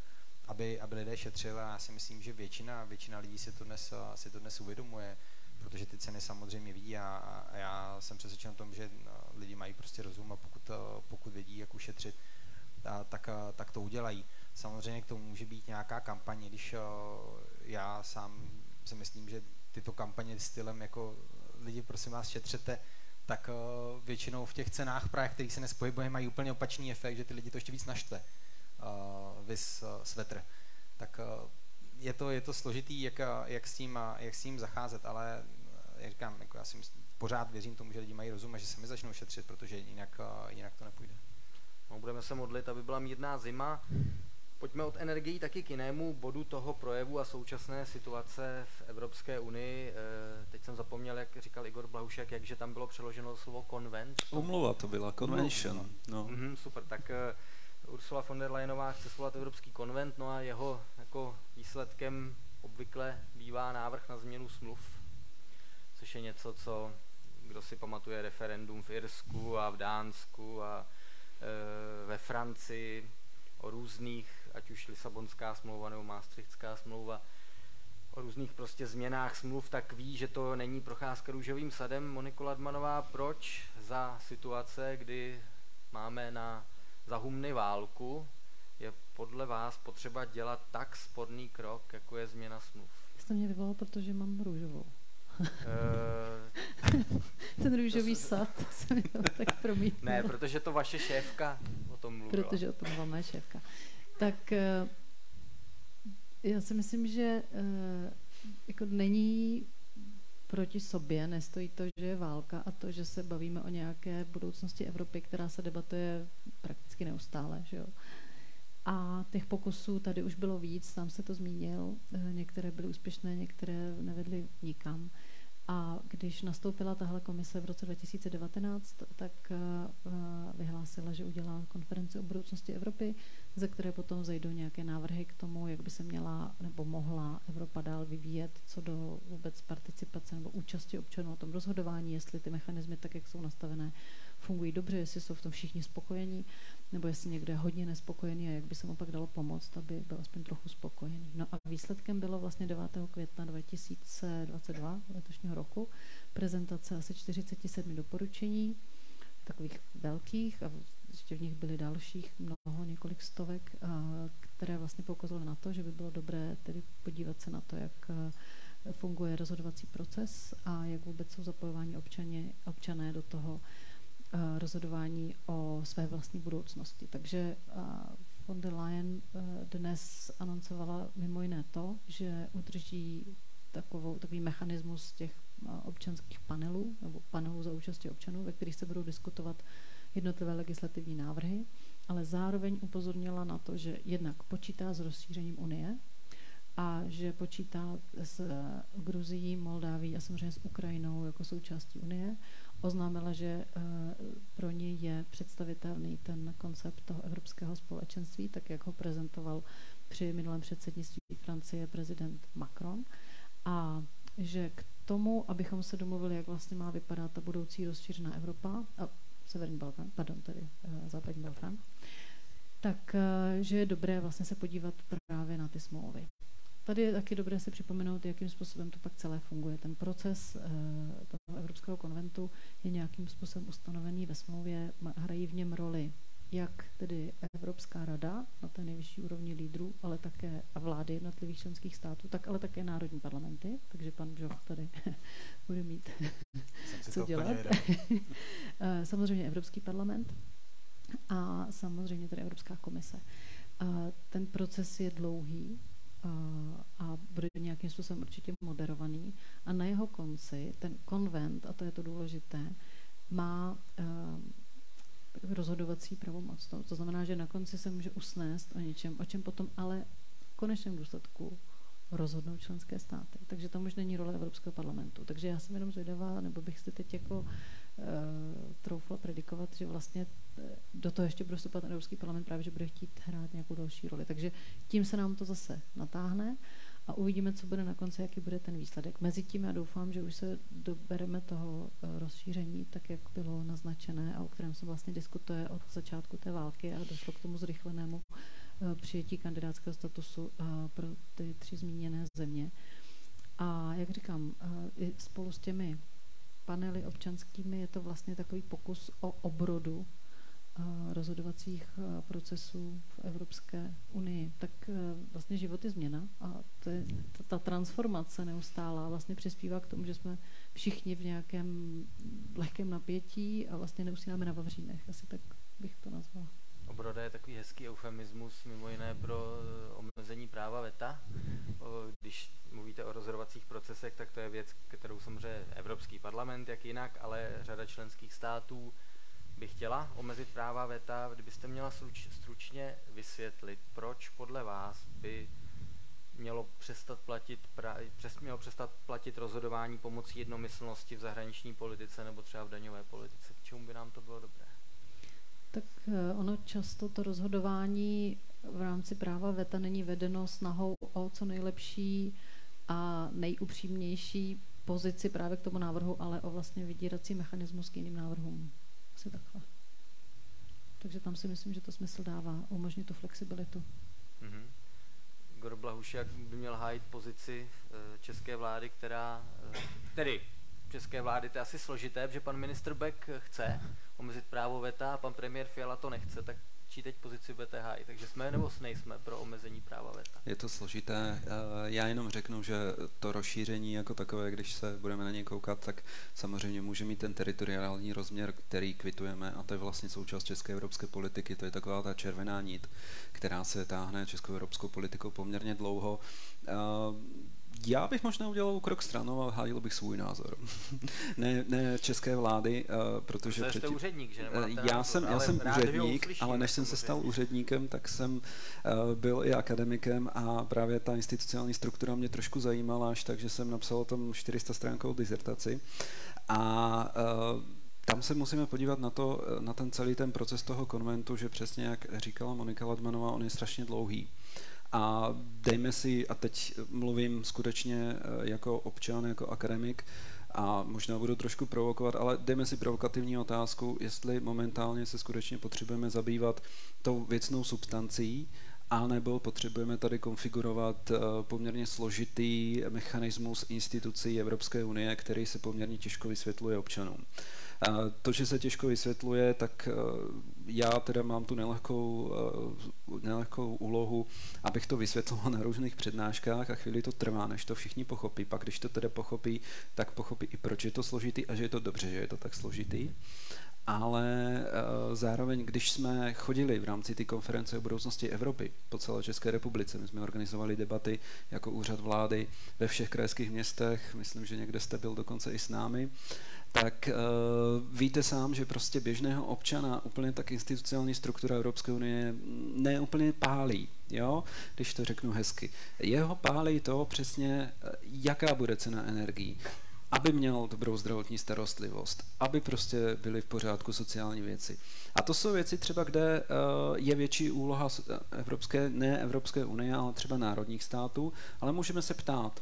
aby, aby lidé šetřili já si myslím, že většina, většina lidí si to, dnes, si to dnes uvědomuje, protože ty ceny samozřejmě vidí a, a já jsem přesvědčen o tom, že lidi mají prostě rozum a pokud, pokud vědí, jak ušetřit, tak, tak to udělají. Samozřejmě k tomu může být nějaká kampaně, když já sám si myslím, že tyto kampaně stylem jako lidi prosím vás šetřete, tak uh, většinou v těch cenách právě, kterých se nespojibuje, mají úplně opačný efekt, že ty lidi to ještě víc naštve. Uh, vys uh, svetr. Tak uh, je, to, je to složitý, jak, jak, s tím, jak s tím zacházet, ale jak říkám, jako já si myslím, pořád věřím tomu, že lidi mají rozum a že sami začnou šetřit, protože jinak, jinak to nepůjde. No, budeme se modlit, aby byla mírná zima. Pojďme od energií taky k jinému bodu toho projevu a současné situace v Evropské unii. Eh, teď jsem zapomněl, jak říkal Igor Blahušek, jakže tam bylo přeloženo slovo konvent. Umluva to byla, convention. No. Mm-hmm, super, tak eh, Ursula von der Leyenová chce svolat Evropský konvent, no a jeho jako výsledkem obvykle bývá návrh na změnu smluv, což je něco, co kdo si pamatuje referendum v Irsku a v Dánsku a e, ve Francii o různých ať už Lisabonská smlouva nebo Maastrichtská smlouva, o různých prostě změnách smluv, tak ví, že to není procházka růžovým sadem. Moniko Ladmanová, proč za situace, kdy máme na zahumny válku, je podle vás potřeba dělat tak sporný krok, jako je změna smluv? Jste mě vyvolal, protože mám růžovou. Eh, Ten růžový sad se mi to tak promítnul. Ne, protože to vaše šéfka o tom mluvila. Protože o tom mluvila moje šéfka tak eh, já si myslím, že eh, jako není proti sobě, nestojí to, že je válka a to, že se bavíme o nějaké budoucnosti Evropy, která se debatuje prakticky neustále. Že jo? A těch pokusů tady už bylo víc, sám se to zmínil, eh, některé byly úspěšné, některé nevedly nikam. A když nastoupila tahle komise v roce 2019, tak eh, vyhlásila, že udělá konferenci o budoucnosti Evropy, ze které potom zajdou nějaké návrhy k tomu, jak by se měla nebo mohla Evropa dál vyvíjet, co do vůbec participace nebo účasti občanů na tom rozhodování, jestli ty mechanismy, tak jak jsou nastavené, fungují dobře, jestli jsou v tom všichni spokojení, nebo jestli někdo je hodně nespokojený a jak by se mu pak dalo pomoct, aby byl aspoň trochu spokojený. No a výsledkem bylo vlastně 9. května 2022 letošního roku prezentace asi 47 doporučení, takových velkých a ještě v nich byly dalších mnoho, několik stovek, které vlastně poukazovaly na to, že by bylo dobré tedy podívat se na to, jak funguje rozhodovací proces a jak vůbec jsou zapojováni občaně, občané do toho rozhodování o své vlastní budoucnosti. Takže von der Leyen dnes anoncovala mimo jiné to, že udrží takovou, takový mechanismus těch občanských panelů nebo panelů za účastí občanů, ve kterých se budou diskutovat jednotlivé legislativní návrhy, ale zároveň upozornila na to, že jednak počítá s rozšířením Unie a že počítá s Gruzií, Moldáví a samozřejmě s Ukrajinou jako součástí Unie. Oznámila, že eh, pro ně je představitelný ten koncept toho evropského společenství, tak jak ho prezentoval při minulém předsednictví Francie prezident Macron. A že k tomu, abychom se domluvili, jak vlastně má vypadat ta budoucí rozšířená Evropa, a Severní Balkán, pardon, tedy uh, Západní Balkán, tak uh, že je dobré vlastně se podívat právě na ty smlouvy. Tady je taky dobré si připomenout, jakým způsobem to pak celé funguje. Ten proces uh, toho Evropského konventu je nějakým způsobem ustanovený ve smlouvě, hrají v něm roli jak tedy Evropská rada na té nejvyšší úrovni lídrů, ale také a vlády jednotlivých členských států, tak ale také národní parlamenty, takže pan Bžoch tady bude mít co dělat. Eh, samozřejmě Evropský parlament a samozřejmě tedy Evropská komise. A ten proces je dlouhý a, bude nějakým způsobem určitě moderovaný a na jeho konci ten konvent, a to je to důležité, má uh, rozhodovací pravomoc. To znamená, že na konci se může usnést o něčem, o čem potom ale v konečném důsledku rozhodnou členské státy. Takže tam už není role Evropského parlamentu. Takže já jsem jenom zvědavá, nebo bych si teď jako uh, troufla predikovat, že vlastně eh, do toho ještě bude vstupovat Evropský parlament právě, že bude chtít hrát nějakou další roli. Takže tím se nám to zase natáhne a uvidíme, co bude na konci, jaký bude ten výsledek. Mezitím já doufám, že už se dobereme toho eh, rozšíření, tak jak bylo naznačené a o kterém se vlastně diskutuje od začátku té války a došlo k tomu zrychlenému přijetí kandidátského statusu eh, pro ty tři zmíněné země. A jak říkám, i spolu s těmi panely občanskými je to vlastně takový pokus o obrodu rozhodovacích procesů v Evropské unii, tak vlastně život je změna a to je, ta, ta transformace neustálá vlastně přispívá k tomu, že jsme všichni v nějakém lehkém napětí a vlastně neusínáme na vavřínech. Asi tak bych to nazvala. Obroda je takový hezký eufemismus, mimo jiné pro e, omezení práva VETA. Když mluvíte o rozhodovacích procesech, tak to je věc, kterou samozřejmě Evropský parlament, jak jinak, ale řada členských států by chtěla omezit práva VETA, kdybyste měla stručně vysvětlit, proč podle vás by mělo přestat platit, pra, přes, mělo přestat platit rozhodování pomocí jednomyslnosti v zahraniční politice nebo třeba v daňové politice. K čemu by nám to bylo dobré? Tak eh, ono často to rozhodování v rámci práva VETA není vedeno snahou o co nejlepší a nejupřímnější pozici právě k tomu návrhu, ale o vlastně vydírací mechanismus k jiným návrhům. Asi takhle. Takže tam si myslím, že to smysl dává, umožnit tu flexibilitu. Mm-hmm. Igor by měl hájit pozici e, české vlády, která, e, tedy české vlády, to je asi složité, protože pan ministr Beck chce omezit právo VETA a pan premiér Fiala to nechce, tak čí teď pozici BTH, takže jsme nebo nejsme pro omezení práva VETA? Je to složité. Eh, já jenom řeknu, že to rozšíření jako takové, když se budeme na něj koukat, tak samozřejmě může mít ten teritoriální rozměr, který kvitujeme a to je vlastně součást české evropské politiky. To je taková ta červená nit, která se táhne českou evropskou politikou poměrně dlouho eh, já bych možná udělal krok stranou a hájil bych svůj názor. ne, ne české vlády, uh, protože... Jste předtím, úředník, že uh, já názor, jsem, já jsem úředník, ale než jsem se stal úředníkem, tak jsem uh, byl i akademikem a právě ta institucionální struktura mě trošku zajímala až tak, že jsem napsal o tom 400 stránkovou dizertaci. A uh, tam se musíme podívat na, to, na ten celý ten proces toho konventu, že přesně jak říkala Monika Ladmanová, on je strašně dlouhý. A dejme si, a teď mluvím skutečně eh, jako občan, jako akademik, a možná budu trošku provokovat, ale dejme si provokativní otázku, jestli momentálně se skutečně potřebujeme zabývat tou věcnou substancí, anebo potřebujeme tady konfigurovat eh, poměrně složitý mechanismus institucí Evropské unie, který se poměrně těžko vysvětluje občanům. To, že se těžko vysvětluje, tak já teda mám tu nelehkou, nelehkou úlohu, abych to vysvětloval na různých přednáškách a chvíli to trvá, než to všichni pochopí. Pak, když to teda pochopí, tak pochopí i proč je to složitý a že je to dobře, že je to tak složitý ale uh, zároveň, když jsme chodili v rámci té konference o budoucnosti Evropy po celé České republice, my jsme organizovali debaty jako úřad vlády ve všech krajských městech, myslím, že někde jste byl dokonce i s námi, tak uh, víte sám, že prostě běžného občana úplně tak institucionální struktura Evropské unie neúplně pálí, jo? když to řeknu hezky. Jeho pálí to přesně, jaká bude cena energií, aby měl dobrou zdravotní starostlivost, aby prostě byly v pořádku sociální věci. A to jsou věci třeba, kde eh, je větší úloha Evropské, ne Evropské unie, ale třeba národních států, ale můžeme se ptát,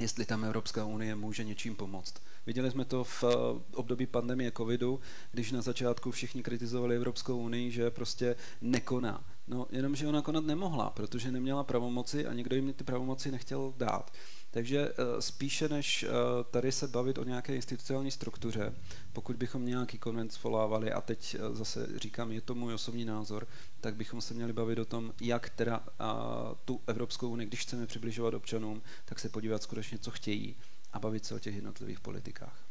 jestli tam Evropská unie může něčím pomoct. Viděli jsme to v eh, období pandemie covidu, když na začátku všichni kritizovali Evropskou unii, že prostě nekoná. No, jenomže ona konat nemohla, protože neměla pravomoci a někdo jim ty pravomoci nechtěl dát. Takže eh, spíše než eh, tady se bavit o nějaké institucionální struktuře, pokud bychom nějaký konvent svolávali, a teď eh, zase říkám, je to můj osobní názor, tak bychom se měli bavit o tom, jak teda tu Evropskou unii, když chceme přibližovat občanům, tak se podívat skutečně, co chtějí a bavit se o těch jednotlivých politikách.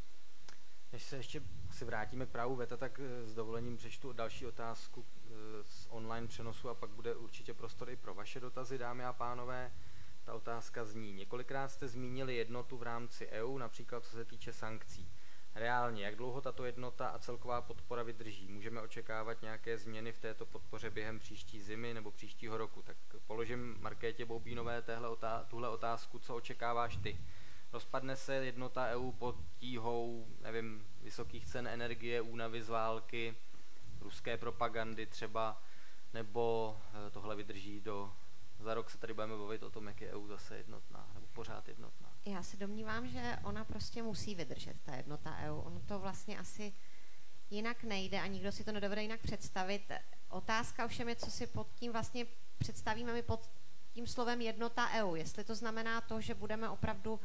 Než se ještě si vrátíme k právu VETA, tak s dovolením přečtu další otázku z online přenosu a pak bude určitě prostor i pro vaše dotazy, dámy a pánové. Ta otázka zní, několikrát jste zmínili jednotu v rámci EU, například co se týče sankcí. Reálně, jak dlouho tato jednota a celková podpora vydrží? Můžeme očekávat nějaké změny v této podpoře během příští zimy nebo příštího roku? Tak položím Markétě Boubínové téhle otá- tuhle otázku, co očekáváš ty? Rozpadne se jednota EU pod tíhou, nevím, vysokých cen energie, únavy z války, ruské propagandy třeba, nebo eh, tohle vydrží do za rok se tady budeme bavit o tom, jak je EU zase jednotná, nebo pořád jednotná. Já se domnívám, že ona prostě musí vydržet, ta jednota EU. Ono to vlastně asi jinak nejde a nikdo si to nedovede jinak představit. Otázka ovšem je, co si pod tím vlastně představíme my pod tím slovem jednota EU. Jestli to znamená to, že budeme opravdu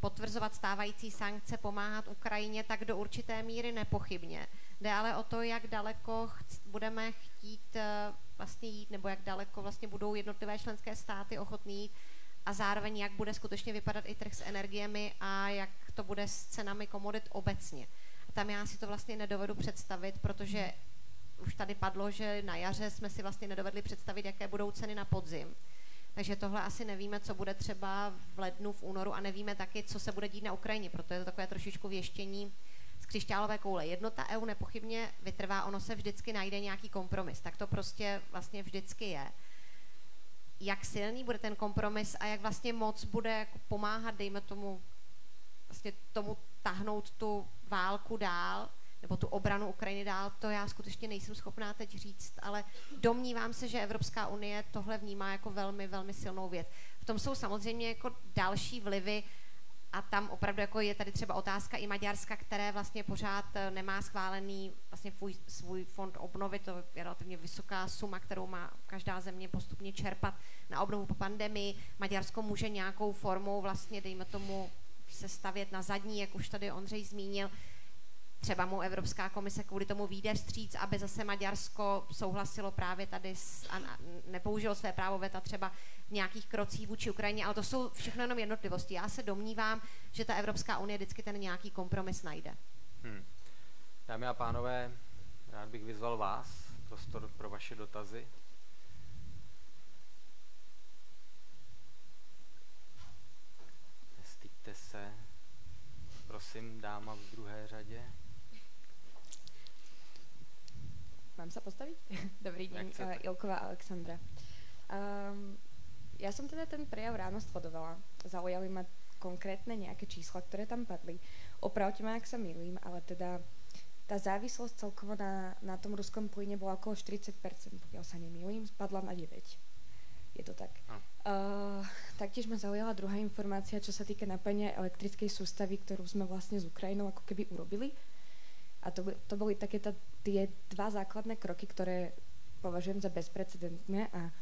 potvrzovat stávající sankce, pomáhat Ukrajině, tak do určité míry nepochybně. Jde ale o to, jak daleko budeme chtít eh, vlastně jít, nebo jak daleko vlastně budou jednotlivé členské státy ochotný jít a zároveň jak bude skutečně vypadat i trh s energiemi a jak to bude s cenami komodit obecně. A tam já si to vlastně nedovedu představit, protože už tady padlo, že na jaře jsme si vlastně nedovedli představit, jaké budou ceny na podzim. Takže tohle asi nevíme, co bude třeba v lednu, v únoru a nevíme taky, co se bude dít na Ukrajině, proto je to takové trošičku věštění křišťálové koule. Jednota EU nepochybně vytrvá, ono se vždycky najde nějaký kompromis. Tak to prostě vlastně vždycky je. Jak silný bude ten kompromis a jak vlastně moc bude jako pomáhat, dejme tomu, vlastně tomu tahnout tu válku dál, nebo tu obranu Ukrajiny dál, to já skutečně nejsem schopná teď říct, ale domnívám se, že Evropská unie tohle vnímá jako velmi, velmi silnou věc. V tom jsou samozřejmě jako další vlivy, a tam opravdu jako je tady třeba otázka i Maďarska, které vlastně pořád eh, nemá schválený vlastně svůj, svůj fond obnovy, to je relativně vysoká suma, kterou má každá země postupně čerpat na obnovu po pandemii. Maďarsko může nějakou formou vlastně, dejme tomu, se stavět na zadní, jak už tady Ondřej zmínil, třeba mu Evropská komise kvůli tomu výjde vstříc, aby zase Maďarsko souhlasilo právě tady s, a nepoužilo své právo veta třeba v nějakých krocích vůči Ukrajině, ale to jsou všechno jenom jednotlivosti. Já se domnívám, že ta Evropská unie vždycky ten nějaký kompromis najde. Hmm. Dámy a pánové, rád bych vyzval vás, prostor pro vaše dotazy. Nestyďte se. Prosím, dáma v druhé řadě. Mám sa postaviť? Dobrý deň, uh, Ilková Alexandra. Um, ja som teda ten prejav ráno sledovala. Zaujali ma konkrétne nejaké čísla, ktoré tam padli. Opravte ma, ak sa milím, ale teda tá závislosť celkovo na, na tom ruskom plyne bola okolo 40%, pokiaľ sa nemýlim, spadla na 9. Je to tak. Uh, taktiež ma zaujala druhá informácia, čo sa týka napania elektrickej sústavy, ktorú sme vlastne s Ukrajinou ako keby urobili. A to, to boli také tá, tie dva základné kroky, ktoré považujem za bezprecedentné a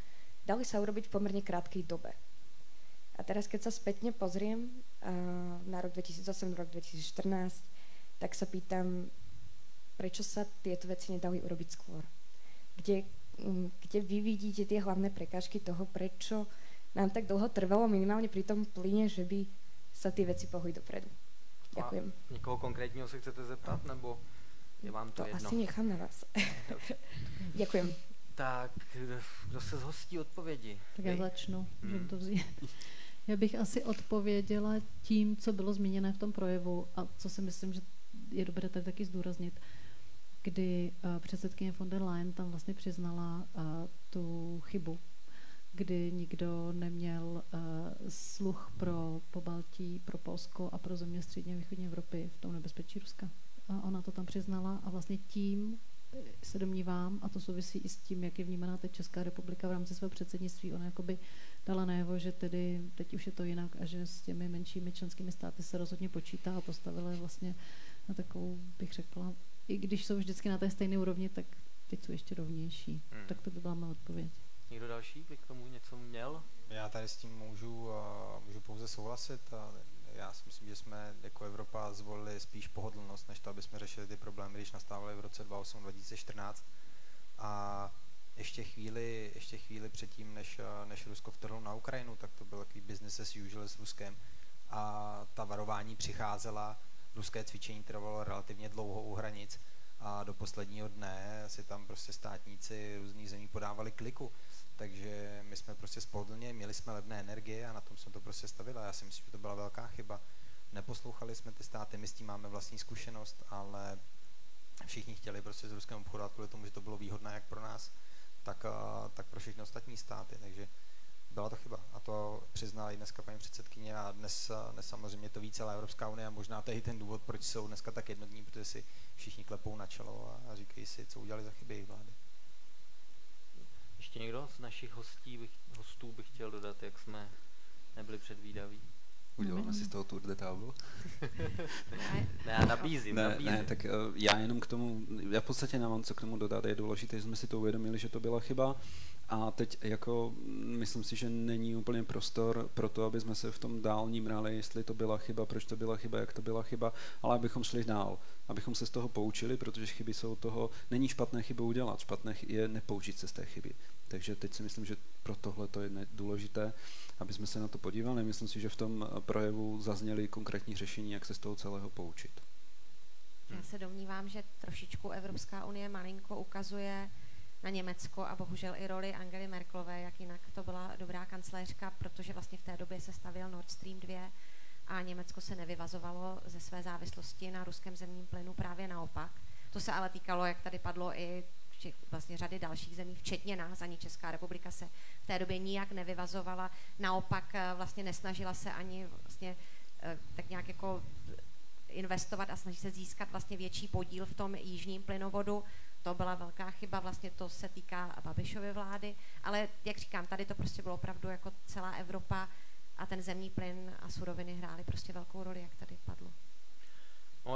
dali sa urobiť v pomerne krátkej dobe. A teraz, keď sa spätne pozriem uh, na rok 2008, rok 2014, tak sa pýtam, prečo sa tieto veci nedali urobiť skôr? Kde, mm, kde vy vidíte tie hlavné prekážky toho, prečo nám tak dlho trvalo minimálne pri tom plyne, že by sa ty veci pohli dopredu? Ďakujem. A někoho konkrétního se chcete zeptat, nebo je vám to, to jedno? asi nechám na vás. Ďakujem. Tak, kdo se zhostí odpovědi? Tak já začnu, hmm. můžu to vzít. Já bych asi odpověděla tím, co bylo zmíněné v tom projevu a co si myslím, že je dobré tady taky zdůraznit, kdy uh, předsedkyně von der Leyen tam vlastně přiznala uh, tu chybu, kdy nikdo neměl uh, sluch pro Pobaltí, pro Polsko a pro země střední a východní Evropy v tom nebezpečí Ruska. A ona to tam přiznala a vlastně tím se domnívám, a to souvisí i s tím, jak je vnímaná teď Česká republika v rámci svého předsednictví, ona jakoby dala najevo, že tedy teď už je to jinak a že s těmi menšími členskými státy se rozhodně počítá a postavila je vlastně na takovou, bych řekla, i když jsou vždycky na té stejné úrovni, tak teď jsou ještě rovnější. Hmm. Tak to by byla má odpověď. Někdo další by k tomu něco měl? Já tady s tím můžu, můžu pouze souhlasit. Já si myslím, že jsme jako Evropa zvolili spíš pohodlnost, než to, aby jsme řešili ty problémy, když nastávaly v roce 2008-2014. A ještě chvíli, ještě chvíli předtím, než, než Rusko vtrhlo na Ukrajinu, tak to byl takový business as usual s Ruskem. A ta varování přicházela, ruské cvičení trvalo relativně dlouho u hranic a do posledního dne si tam prostě státníci různých zemí podávali kliku. Takže my jsme prostě spohodlně, měli jsme levné energie a na tom jsme to prostě stavili. Já si myslím, že to byla velká chyba. Neposlouchali jsme ty státy, my s tím máme vlastní zkušenost, ale všichni chtěli prostě s Ruskem obchodovat kvůli tomu, že to bylo výhodné jak pro nás, tak, tak pro všechny ostatní státy. Takže byla to chyba a to přiznala i dneska paní předsedkyně a dnes, dnes samozřejmě to ví celá Evropská unie a možná to je i ten důvod, proč jsou dneska tak jednotní, protože si všichni klepou na čelo a, a říkají si, co udělali za chyby vlády. Ještě někdo z našich hostí bych, hostů bych chtěl dodat, jak jsme nebyli předvídaví? Uděláme si z toho tour de table? ne, já nabízím, ne, nabízím. Ne, tak uh, já jenom k tomu, já v podstatě nemám co k tomu dodat, je důležité, že jsme si to uvědomili, že to byla chyba a teď jako myslím si, že není úplně prostor pro to, aby jsme se v tom dál nímrali, jestli to byla chyba, proč to byla chyba, jak to byla chyba, ale abychom šli dál, abychom se z toho poučili, protože chyby jsou toho, není špatné chybu udělat, špatné je nepoučit se z té chyby. Takže teď si myslím, že pro tohle to je důležité, aby jsme se na to podívali. Myslím si, že v tom projevu zazněly konkrétní řešení, jak se z toho celého poučit. Já se domnívám, že trošičku Evropská unie malinko ukazuje na Německo a bohužel i roli Angely Merklové, jak jinak to byla dobrá kancléřka, protože vlastně v té době se stavil Nord Stream 2 a Německo se nevyvazovalo ze své závislosti na ruském zemním plynu právě naopak. To se ale týkalo, jak tady padlo, i vlastně řady dalších zemí, včetně nás, ani Česká republika se v té době nijak nevyvazovala, naopak eh, vlastně nesnažila se ani vlastně eh, tak nějak jako investovat a snaží se získat vlastně větší podíl v tom jižním plynovodu. To byla velká chyba, vlastně to se týká Babišovy vlády, ale jak říkám, tady to prostě bylo opravdu jako celá Evropa a ten zemní plyn a suroviny hrály prostě velkou roli, jak tady padlo. No,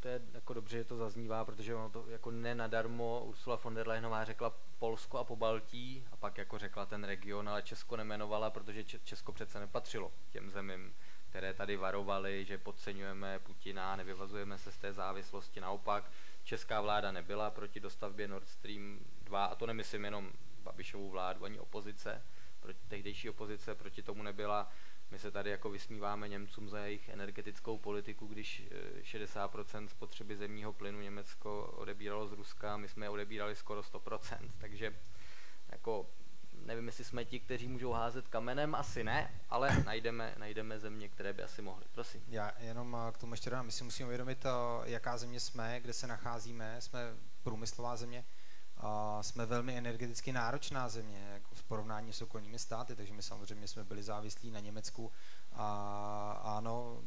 to je jako dobře, že to zaznívá, protože ono to jako nenadarmo Ursula von der Leyenová řekla Polsko a Pobaltí a pak jako řekla ten region, ale Česko nemenovala, protože Česko přece nepatřilo těm zemím, které tady varovali, že podceňujeme Putina, nevyvazujeme se z té závislosti. Naopak, česká vláda nebyla proti dostavbě Nord Stream 2, a to nemyslím jenom Babišovu vládu, ani opozice, proti, tehdejší opozice proti tomu nebyla. My se tady jako vysmíváme Němcům za jejich energetickou politiku, když 60% eh, spotřeby zemního plynu Německo odebíralo z Ruska, my jsme je odebírali skoro 100%, takže jako nevím, jestli jsme ti, kteří můžou házet kamenem, asi ne, ale najdeme, najdeme země, které by asi mohly. Prosím. Já jenom eh, k tomu ještě dám, my si musíme uvědomit, eh, jaká země jsme, kde se nacházíme, jsme průmyslová země, a jsme velmi energeticky náročná země jako v porovnání s okolními státy, takže my samozřejmě jsme byli závislí na Německu a ano,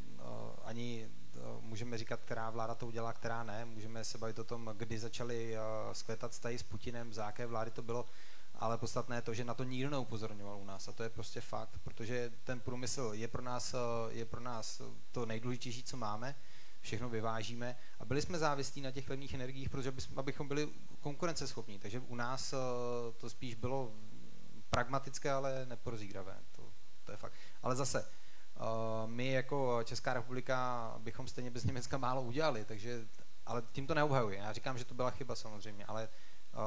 ani můžeme říkat, která vláda to udělá, která ne, můžeme se bavit o tom, kdy začaly skvětat vztahy s Putinem, za jaké vlády to bylo, ale podstatné je to, že na to nikdo neupozorňoval u nás a to je prostě fakt, protože ten průmysl je pro nás, je pro nás to nejdůležitější, co máme, všechno vyvážíme a byli jsme závislí na těch levných energiích, protože abychom byli konkurenceschopní. Takže u nás eh, to spíš bylo pragmatické, ale neprozíravé. To, to je fakt. Ale zase, my jako Česká republika bychom stejně bez Německa málo udělali, takže, ale tím to neobhajuji. Já říkám, že to byla chyba samozřejmě, ale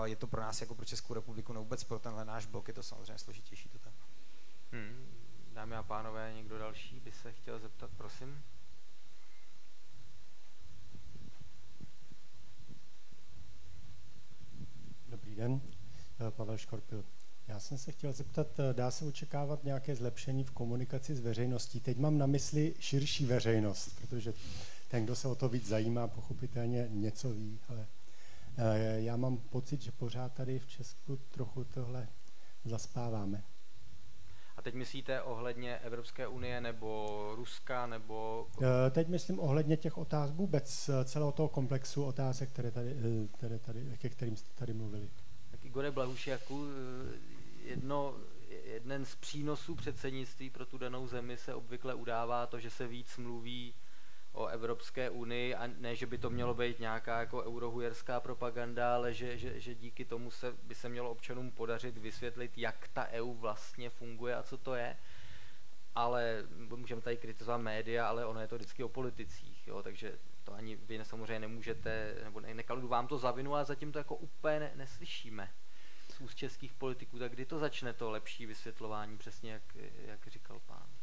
je to pro nás jako pro Českou republiku, no vůbec pro tenhle náš blok je to samozřejmě složitější to téma. Hmm. Dámy a pánové, někdo další by se chtěl zeptat, prosím? Dobrý den, eh, Pavel Škorpil. Já jsem se chtěl zeptat, eh, dá se očekávat nějaké zlepšení v komunikaci s veřejností? Teď mám na mysli širší veřejnost, protože ten, kdo se o to víc zajímá, pochopitelně něco ví, ale eh, já mám pocit, že pořád tady v Česku trochu tohle zaspáváme. A teď myslíte ohledně Evropské unie nebo Ruska nebo... Teď myslím ohledně těch otázek vůbec celého toho komplexu otázek, které tady, které tady, ke kterým jste tady mluvili. Tak Igore Blahušiaku, jedno, jeden z přínosů předsednictví pro tu danou zemi se obvykle udává to, že se víc mluví o Evropské unii a ne, že by to mělo být nějaká jako eurohujerská propaganda, ale že, že, že díky tomu se, by se mělo občanům podařit vysvětlit, jak ta EU vlastně funguje a co to je. Ale můžeme tady kritizovat média, ale ono je to vždycky o politicích, jo, takže to ani vy samozřejmě nemůžete, nebo ne, nekaldu vám to zavinu, ale zatím to jako úplně ne, neslyšíme z úst českých politiků, tak kdy to začne to lepší vysvětlování, přesně jak, jak říkal pán?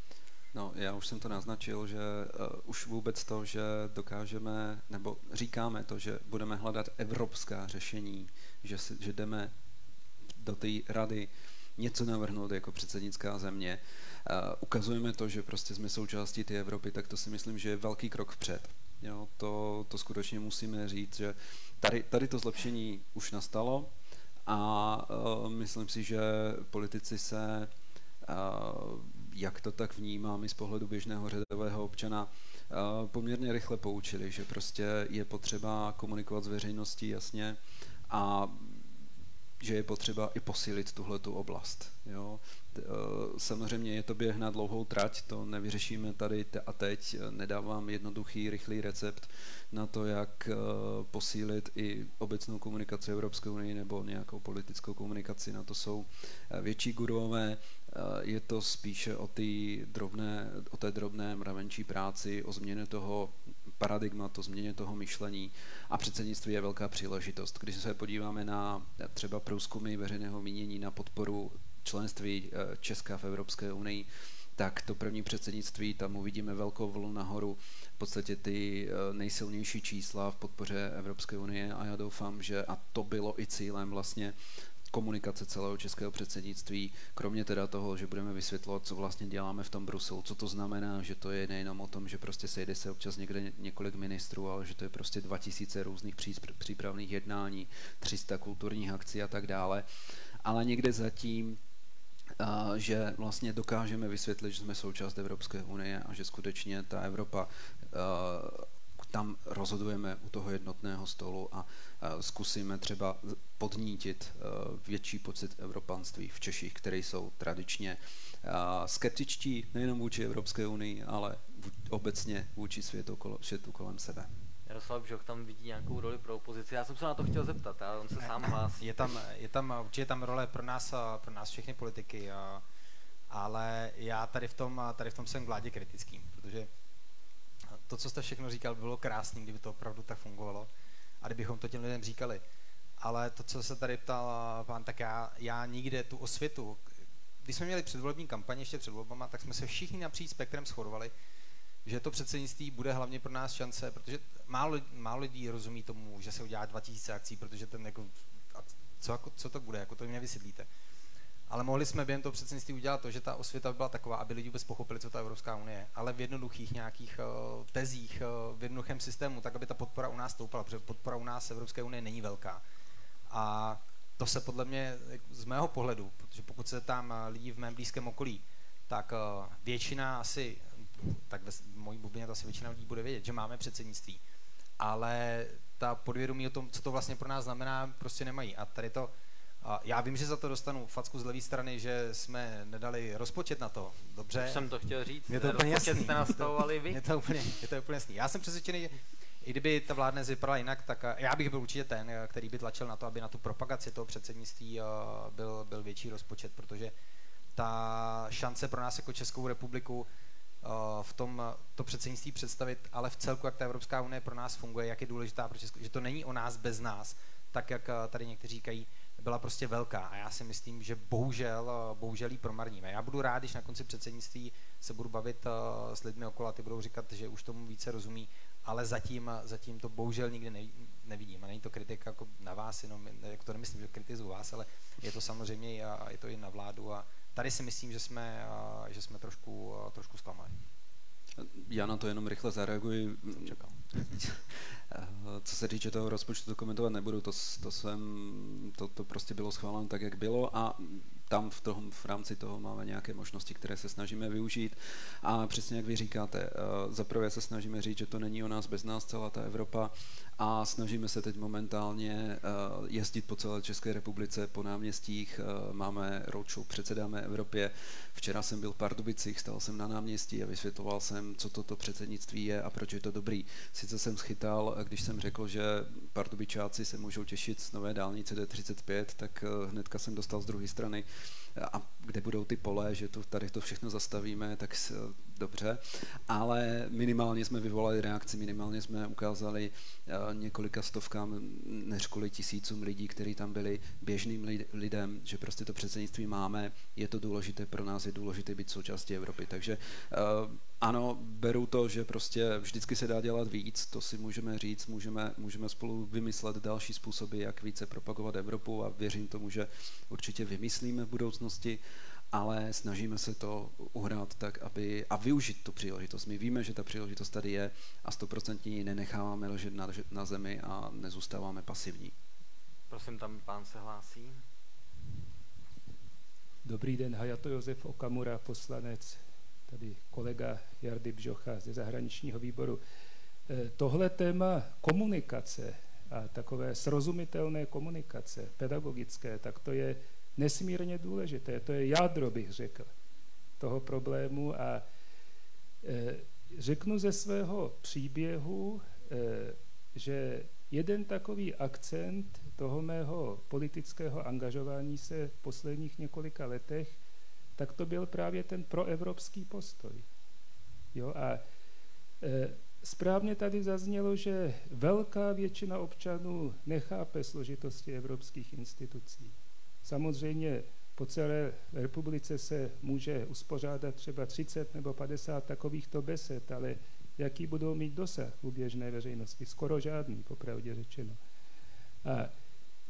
No, já už jsem to naznačil, že uh, už vůbec to, že dokážeme, nebo říkáme to, že budeme hledat evropská řešení, že, si, že jdeme do té rady něco navrhnout jako předsednická země, uh, ukazujeme to, že prostě jsme součástí té Evropy, tak to si myslím, že je velký krok vpřed. Jo, to, to skutečně musíme říct, že tady, tady to zlepšení už nastalo a uh, myslím si, že politici se uh, jak to tak vnímám i z pohledu běžného řadového občana, poměrně rychle poučili, že prostě je potřeba komunikovat s veřejností jasně a že je potřeba i posílit tuhletu oblast. Jo. E, samozřejmě je to běh na dlouhou trať, to nevyřešíme tady a teď, nedávám jednoduchý, rychlý recept na to, jak e, posílit i obecnou komunikaci Evropské unie nebo nějakou politickou komunikaci, na to jsou větší guruové, je to spíše o, drobné, o té drobné mravenčí práci, o změně toho paradigmatu, změně toho myšlení. A předsednictví je velká příležitost. Když se podíváme na třeba průzkumy veřejného mínění na podporu členství eh, Česka v Evropské unii, tak to první předsednictví, tam uvidíme velkou vlnu nahoru, v podstatě ty eh, nejsilnější čísla v podpoře Evropské unie a já doufám, že a to bylo i cílem vlastně komunikace celého českého předsednictví, kromě teda toho, že budeme vysvětlovat, co vlastně děláme v tom Bruselu, co to znamená, že to je nejenom o tom, že prostě sejde se občas někde několik ministrů, ale že to je prostě 2000 různých přípravných jednání, 300 kulturních akcí a tak dále. Ale někde zatím že vlastně dokážeme vysvětlit, že jsme součást Evropské unie a že skutečně ta Evropa tam rozhodujeme u toho jednotného stolu a zkusíme třeba podnítit větší pocit evropanství v Češích, které jsou tradičně skeptičtí nejenom vůči Evropské unii, ale obecně vůči světu, světu kolem sebe. Jaroslav Bžoch tam vidí nějakou roli pro opozici. Já jsem se na to chtěl zeptat, a on se sám hlásí. Je tam, je tam určitě tam role pro nás, pro nás všechny politiky, ale já tady v tom, tady v tom jsem vládě kritický, protože to, co jste všechno říkal, bylo krásný, kdyby to opravdu tak fungovalo a kdybychom to těm lidem říkali. Ale to, co se tady ptal pán, tak já, já nikde tu osvětu, když jsme měli předvolební kampaně ještě před volbama, tak jsme se všichni napříč spektrem shodovali, že to předsednictví bude hlavně pro nás šance, protože málo, málo lidí rozumí tomu, že se udělá 2000 akcí, protože ten jako, co, jako, co to bude, jako to mě vysvětlíte. Ale mohli jsme během toho předsednictví udělat to, že ta osvěta byla taková, aby lidi vůbec pochopili, co ta Evropská unie je, ale v jednoduchých nějakých uh, tezích, uh, v jednoduchém systému, tak aby ta podpora u nás stoupala, protože podpora u nás Evropské unie není velká. A to se podle mě, z mého pohledu, protože pokud se tam lidí v mém blízkém okolí, tak většina asi tak v mojí bublině to asi většina lidí bude vědět, že máme předsednictví. Ale ta podvědomí o tom, co to vlastně pro nás znamená, prostě nemají. A tady to, a já vím, že za to dostanu facku z levé strany, že jsme nedali rozpočet na to. Dobře. Už jsem to chtěl říct. Je to úplně jasný. jste nastavovali vy. Je to úplně, je to úplně jasný. Já jsem přesvědčený, že i kdyby ta vládne vypadala jinak, tak já bych byl určitě ten, který by tlačil na to, aby na tu propagaci toho předsednictví byl, byl větší rozpočet, protože ta šance pro nás jako Českou republiku v tom to předsednictví představit, ale v celku, jak ta Evropská unie pro nás funguje, jak je důležitá pro Česko, že to není o nás bez nás, tak jak tady někteří říkají, byla prostě velká a já si myslím, že bohužel, bohužel ji promarníme. Já budu rád, když na konci předsednictví se budu bavit s lidmi okolo a ty budou říkat, že už tomu více rozumí, ale zatím, zatím to bohužel nikdy nevidím. A není to kritika jako na vás, jenom, jako to nemyslím, že kritizuju vás, ale je to samozřejmě a je to i na vládu a tady si myslím, že jsme, že jsme trošku, trošku zklamali. Já na to jenom rychle zareaguji. Čekal. Co se týče toho rozpočtu, to komentovat nebudu, to, to, jsem, to, to prostě bylo schváleno tak, jak bylo a tam v, tom, v rámci toho máme nějaké možnosti, které se snažíme využít. A přesně jak vy říkáte, eh, zaprvé se snažíme říct, že to není o nás bez nás celá ta Evropa a snažíme se teď momentálně eh, jezdit po celé České republice, po náměstích, eh, máme roadshow, předsedáme Evropě. Včera jsem byl v Pardubicích, stal jsem na náměstí a vysvětloval jsem, co toto předsednictví je a proč je to dobrý. Sice jsem schytal, když jsem řekl, že Pardubičáci se můžou těšit z nové dálnice D35, tak hnedka jsem dostal z druhé strany a kde budou ty pole, že to, tady to všechno zastavíme, tak dobře, ale minimálně jsme vyvolali reakci, minimálně jsme ukázali eh, několika stovkám, než kvůli tisícům lidí, kteří tam byli, běžným lidem, že prostě to předsednictví máme, je to důležité pro nás, je důležité být součástí Evropy. Takže eh, ano, beru to, že prostě vždycky se dá dělat víc, to si můžeme říct, můžeme, můžeme spolu vymyslet další způsoby, jak více propagovat Evropu a věřím tomu, že určitě vymyslíme v budoucnosti ale snažíme se to uhrát tak, aby a využít tu příležitost. My víme, že ta příležitost tady je a stoprocentně ji nenecháváme ležet na, na zemi a nezůstáváme pasivní. Prosím, tam pán se hlásí. Dobrý den, Hayato Josef Okamura, poslanec, tady kolega Jardy Bžocha ze zahraničního výboru. Eh, tohle téma komunikace a takové srozumitelné komunikace, pedagogické, tak to je nesmírně důležité. To je jádro, bych řekl, toho problému a e, řeknu ze svého příběhu, e, že jeden takový akcent toho mého politického angažování se v posledních několika letech, tak to byl právě ten proevropský postoj. Jo, a e, správně tady zaznělo, že velká většina občanů nechápe složitosti evropských institucí. Samozřejmě po celé republice se může uspořádat třeba 30 nebo 50 takovýchto besed, ale jaký budou mít dosah u běžné veřejnosti? Skoro žádný, popravdě řečeno. A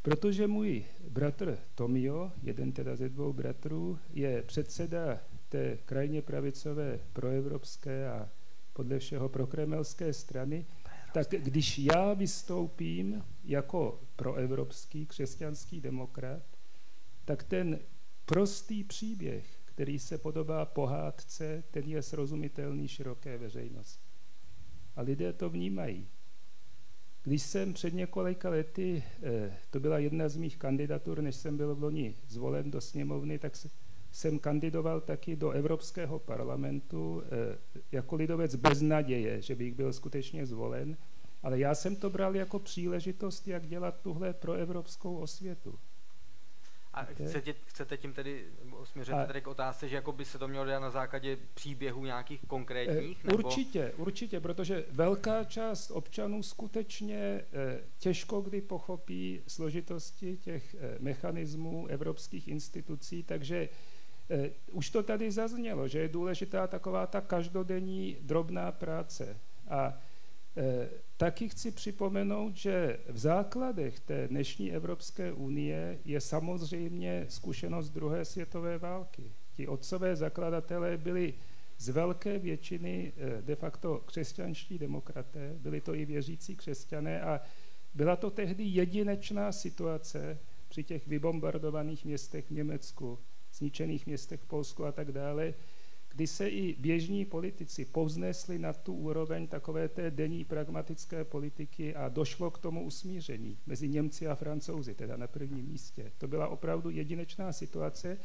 protože můj bratr Tomio, jeden teda ze dvou bratrů, je předseda té krajně pravicové proevropské a podle všeho prokremelské strany, tak když já vystoupím jako proevropský křesťanský demokrat, tak ten prostý příběh, který se podobá pohádce, ten je srozumitelný široké veřejnosti. A lidé to vnímají. Když jsem před několika lety, eh, to byla jedna z mých kandidatur, než jsem byl v loni zvolen do sněmovny, tak jsem kandidoval taky do Evropského parlamentu eh, jako lidovec bez naděje, že bych byl skutečně zvolen, ale já jsem to bral jako příležitost, jak dělat tuhle proevropskou osvětu. A chcete, chcete tím tedy, směřujete tedy k otázce, že jako by se to mělo dělat na základě příběhů nějakých konkrétních? Eh, nebo? Určitě, určitě, protože velká část občanů skutečně eh, těžko kdy pochopí složitosti těch eh, mechanismů evropských institucí, takže už to tady zaznělo, že je důležitá taková ta každodenní drobná práce. A taky chci připomenout, že v základech té dnešní Evropské unie je samozřejmě zkušenost druhé světové války. Ti otcové zakladatelé byli z velké většiny eh, de facto křesťanští demokraté, byli to i věřící křesťané a byla to tehdy jedinečná situace při těch vybombardovaných městech v Německu, zničených městech v Polsku a tak dále, kdy se i běžní politici povznesli na tu úroveň takové té denní pragmatické politiky a došlo k tomu usmíření mezi Němci a Francouzi, teda na prvním místě. To byla opravdu jedinečná situace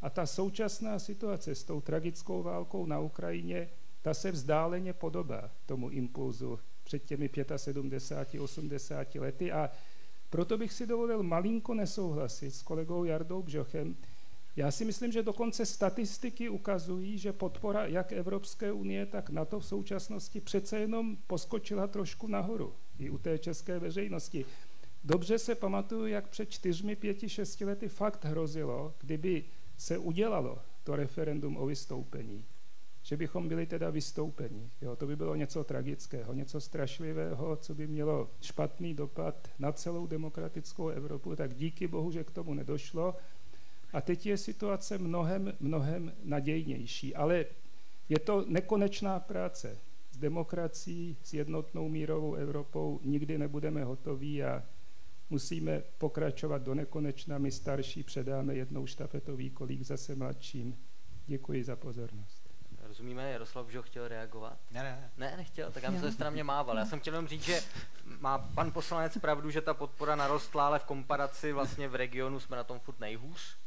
a ta současná situace s tou tragickou válkou na Ukrajině, ta se vzdáleně podobá tomu impulzu před těmi 75, 80 lety a proto bych si dovolil malinko nesouhlasit s kolegou Jardou Bžochem, Já si myslím, že dokonce statistiky ukazují, že podpora jak Evropské unie, tak NATO v současnosti přece jenom poskočila trošku nahoru i u té české veřejnosti. Dobře se pamatuju, jak před čtyřmi, pěti, šesti lety fakt hrozilo, kdyby se udělalo to referendum o vystoupení, že bychom byli teda vystoupeni. Jo, to by bylo něco tragického, něco strašlivého, co by mělo špatný dopad na celou demokratickou Evropu. Tak díky bohu, že k tomu nedošlo. A teď je situace mnohem, mnohem nadějnější. Ale je to nekonečná práce. S demokracií, s jednotnou mírovou Evropou nikdy nebudeme hotoví a musíme pokračovat do nekonečna. My starší předáme jednou štafetový kolík zase mladším. Děkuji za pozornost. Rozumíme, Jaroslav že chtěl reagovat? Ne, ne. Ne, nechtěl, tak já myslím, že jste na mě mával. Já jsem chtěl jenom říct, že má pan poslanec pravdu, že ta podpora narostla, ale v komparaci vlastně v regionu jsme na tom furt nejhůř.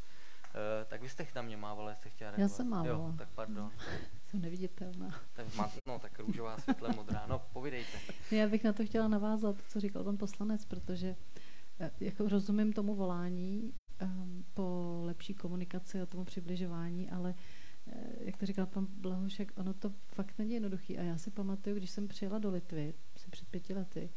Uh, tak vy jste na mě mával, jste chtěla reagovat. Já jsem mávala. Jo, tak pardon. Jsem neviditelná. Tak má, no, tak růžová, světle, modrá. No, povídejte. Já bych na to chtěla navázat, co říkal pan poslanec, protože Eh, jako rozumím tomu volání um, po lepší komunikaci a tomu přibližování, ale uh, jak to říkal pan Blahošek, ono to fakt není jednoduchý. A já si pamatuju, když jsem přijela do Litvy, asi před pěti lety,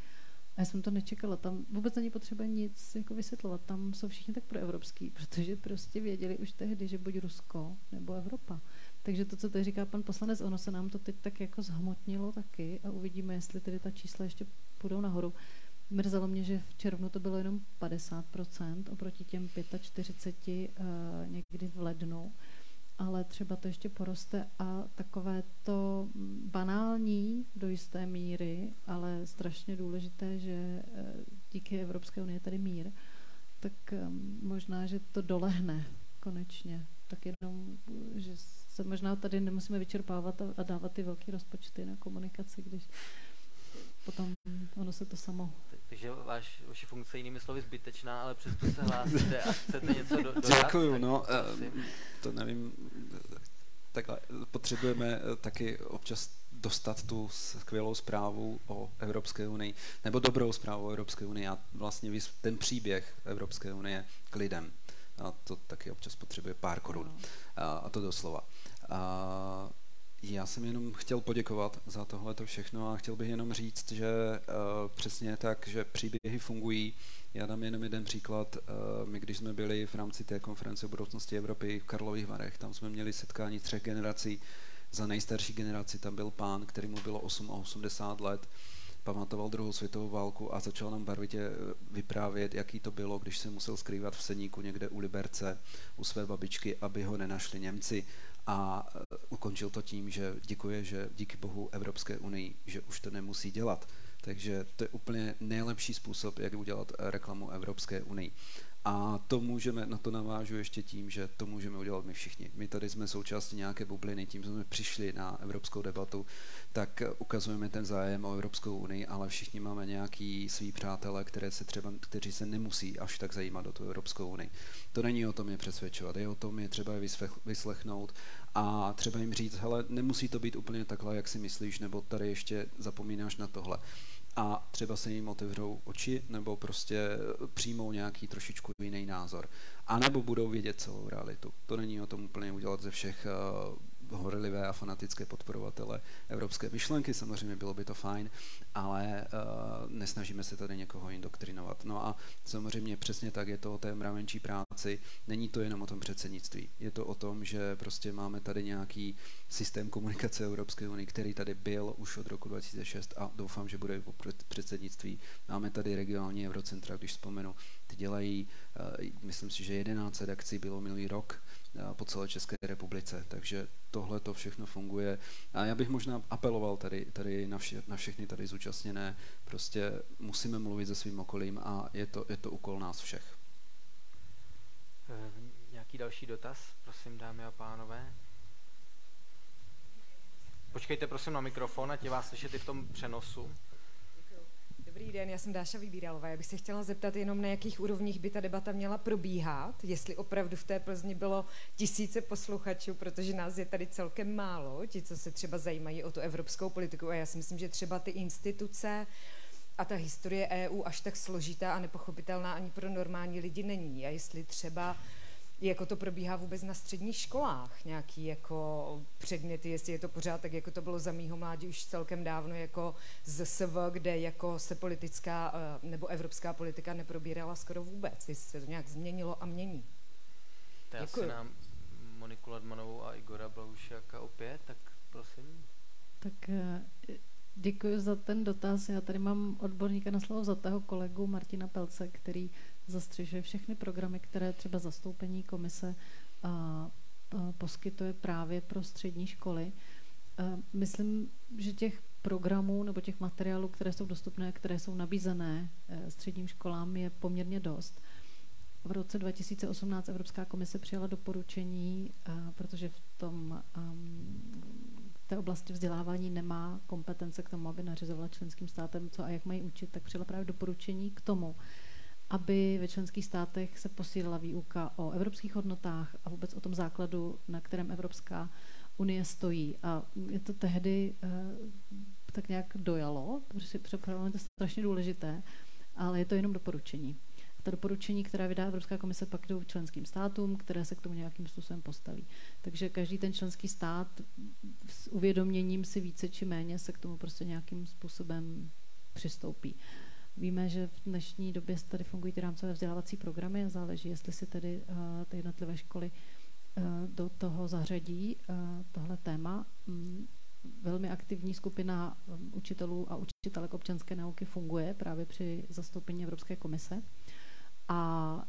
já jsem to nečekala, tam vůbec není potřeba nic jako vysvětlovat, tam jsou všichni tak proevropský, protože prostě věděli už tehdy, že buď Rusko nebo Evropa. Takže to, co tady říká pan poslanec, ono se nám to teď tak jako zhmotnilo taky a uvidíme, jestli tedy ta čísla ještě půjdou nahoru. Mrzelo mě, že v červnu to bylo jenom 50% oproti těm 45 uh, někdy v lednu, ale třeba to ještě poroste a takové to banální do jisté míry, ale strašně důležité, že uh, díky Evropské unii je tady mír, tak um, možná, že to dolehne konečně. Tak jenom, že se možná tady nemusíme vyčerpávat a dávat ty velké rozpočty na komunikaci, když potom ono se to samo takže váš, vaše funkce jinými slovy zbytečná, ale přesto se hlásíte a chcete něco do, dodat. Děkuju, no, uh, to nevím, takhle, potřebujeme eh, taky občas dostat tu skvělou zprávu o Evropské unii, nebo dobrou zprávu o Evropské unii a vlastně ten příběh Evropské unie k lidem. A to taky občas potřebuje pár korun. A, a to doslova. A, já jsem jenom chtěl poděkovat za tohle všechno a chtěl bych jenom říct, že uh, přesně tak, že příběhy fungují. Já dám jenom jeden příklad. Uh, my, když jsme byli v rámci té konference o budoucnosti Evropy v Karlových Varech, tam jsme měli setkání třech generací. Za nejstarší generaci tam byl pán, který mu bylo 8 a 80 let pamatoval druhou světovou válku a začal nám barvitě eh, vyprávět, jaký to bylo, když se musel skrývat v Seníku někde u Liberce, u své babičky, aby ho nenašli Němci a e, ukončil to tím, že děkuje, že díky bohu Evropské unii, že už to nemusí dělat. Takže to je úplně nejlepší způsob, jak udělat reklamu Evropské unii. A to můžeme, na to navážu ještě tím, že to můžeme udělat my všichni. My tady jsme součástí nějaké bubliny, tím jsme přišli na evropskou debatu, tak ukazujeme ten zájem o Evropskou unii, ale všichni máme nějaký svý přátelé, které se třeba, kteří se nemusí až tak zajímat o tu Evropskou unii. To není o tom je přesvědčovat, je o tom je třeba je vyslechnout a třeba jim říct, hele, nemusí to být úplně takhle, jak si myslíš, nebo tady ještě zapomínáš na tohle a třeba se jim otevřou oči nebo prostě přijmou nějaký trošičku jiný názor. A nebo budou vědět celou realitu. To není o tom úplně udělat ze všech uh, horlivé a fanatické podporovatele evropské myšlenky, samozřejmě bylo by to fajn, ale uh, nesnažíme se tady někoho indoktrinovat. No a samozřejmě přesně tak je to o té mravenčí práci, není to jenom o tom předsednictví, je to o tom, že prostě máme tady nějaký systém komunikace Evropské unie, který tady byl už od roku 2006 a doufám, že bude po předsednictví. Máme tady regionální eurocentra, když vzpomenu, ty dělají, uh, myslím si, že 11 akcí bylo minulý rok, po celé České republice. Takže tohle to všechno funguje. A já bych možná apeloval tady, tady na, vše, na všechny tady zúčastněné. Prostě musíme mluvit se svým okolím a je to, je to úkol nás všech. E, nějaký další dotaz, prosím, dámy a pánové? Počkejte prosím na mikrofon, ať je vás slyšet i v tom přenosu. Dobrý den, já jsem Dáša Vybíralová. Já bych se chtěla zeptat jenom, na jakých úrovních by ta debata měla probíhat, jestli opravdu v té Plzni bylo tisíce posluchačů, protože nás je tady celkem málo, ti, co se třeba zajímají o tu evropskou politiku. A já si myslím, že třeba ty instituce a ta historie EU až tak složitá a nepochopitelná ani pro normální lidi není. A jestli třeba jako to probíhá vůbec na středních školách, nějaký jako předměty, jestli je to pořád tak, jako to bylo za mýho mládí už celkem dávno jako z SV, kde jako se politická eh, nebo evropská politika neprobírala skoro vůbec, jestli se to nějak změnilo a mění. To je asi nám Moniku Ladmanovou a Igora Blaušaka opět, tak prosím. Tak eh, děkuji za ten dotaz. Já tady mám odborníka na slovo tého kolegu Martina Pelce, který zastřežuje všechny programy, které třeba zastoupení komise poskytuje právě pro střední školy. Myslím, že těch programů nebo těch materiálů, které jsou dostupné, které jsou nabízené e, středním školám, je poměrně dost. V roce 2018 Evropská komise přijala doporučení, protože v tom v té oblasti vzdělávání nemá kompetence k tomu, aby nařizovala členským státem, co a jak mají učit, tak přijala právě doporučení k tomu, aby ve členských státech se posílila výuka o evropských hodnotách a vůbec o tom základu, na kterém Evropská unie stojí. A je to tehdy uh, tak nějak dojalo, protože je to strašně důležité, ale je to jenom doporučení. A ta doporučení, která vydá Evropská komise, pak jdou členským státům, které se k tomu nějakým způsobem postaví. Takže každý ten členský stát s uvědoměním si více či méně se k tomu prostě nějakým způsobem přistoupí. Víme, že v dnešní době tady fungují ty rámcové vzdělávací programy a záleží, jestli si tedy uh, ty jednotlivé školy uh, do toho zařadí uh, tohle téma. Um, velmi aktivní skupina um, učitelů a učitelek občanské nauky funguje právě při zastoupení Evropské komise. A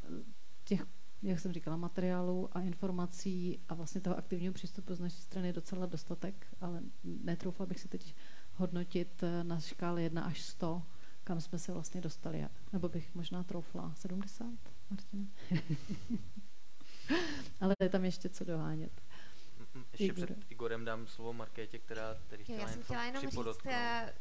těch, jak jsem říkala, materiálů a informací a vlastně toho aktivního přístupu z naší strany je docela dostatek, ale netroufla bych si teď hodnotit na škále 1 až 100, kam jsme se vlastně dostali. Nebo bych možná troufla 70, Martina? Ale je tam ještě co dohánět. Ještě Igor. před Igorem dám slovo Markétě, která tady chtěla Já jsem chtěla jenom říct eh,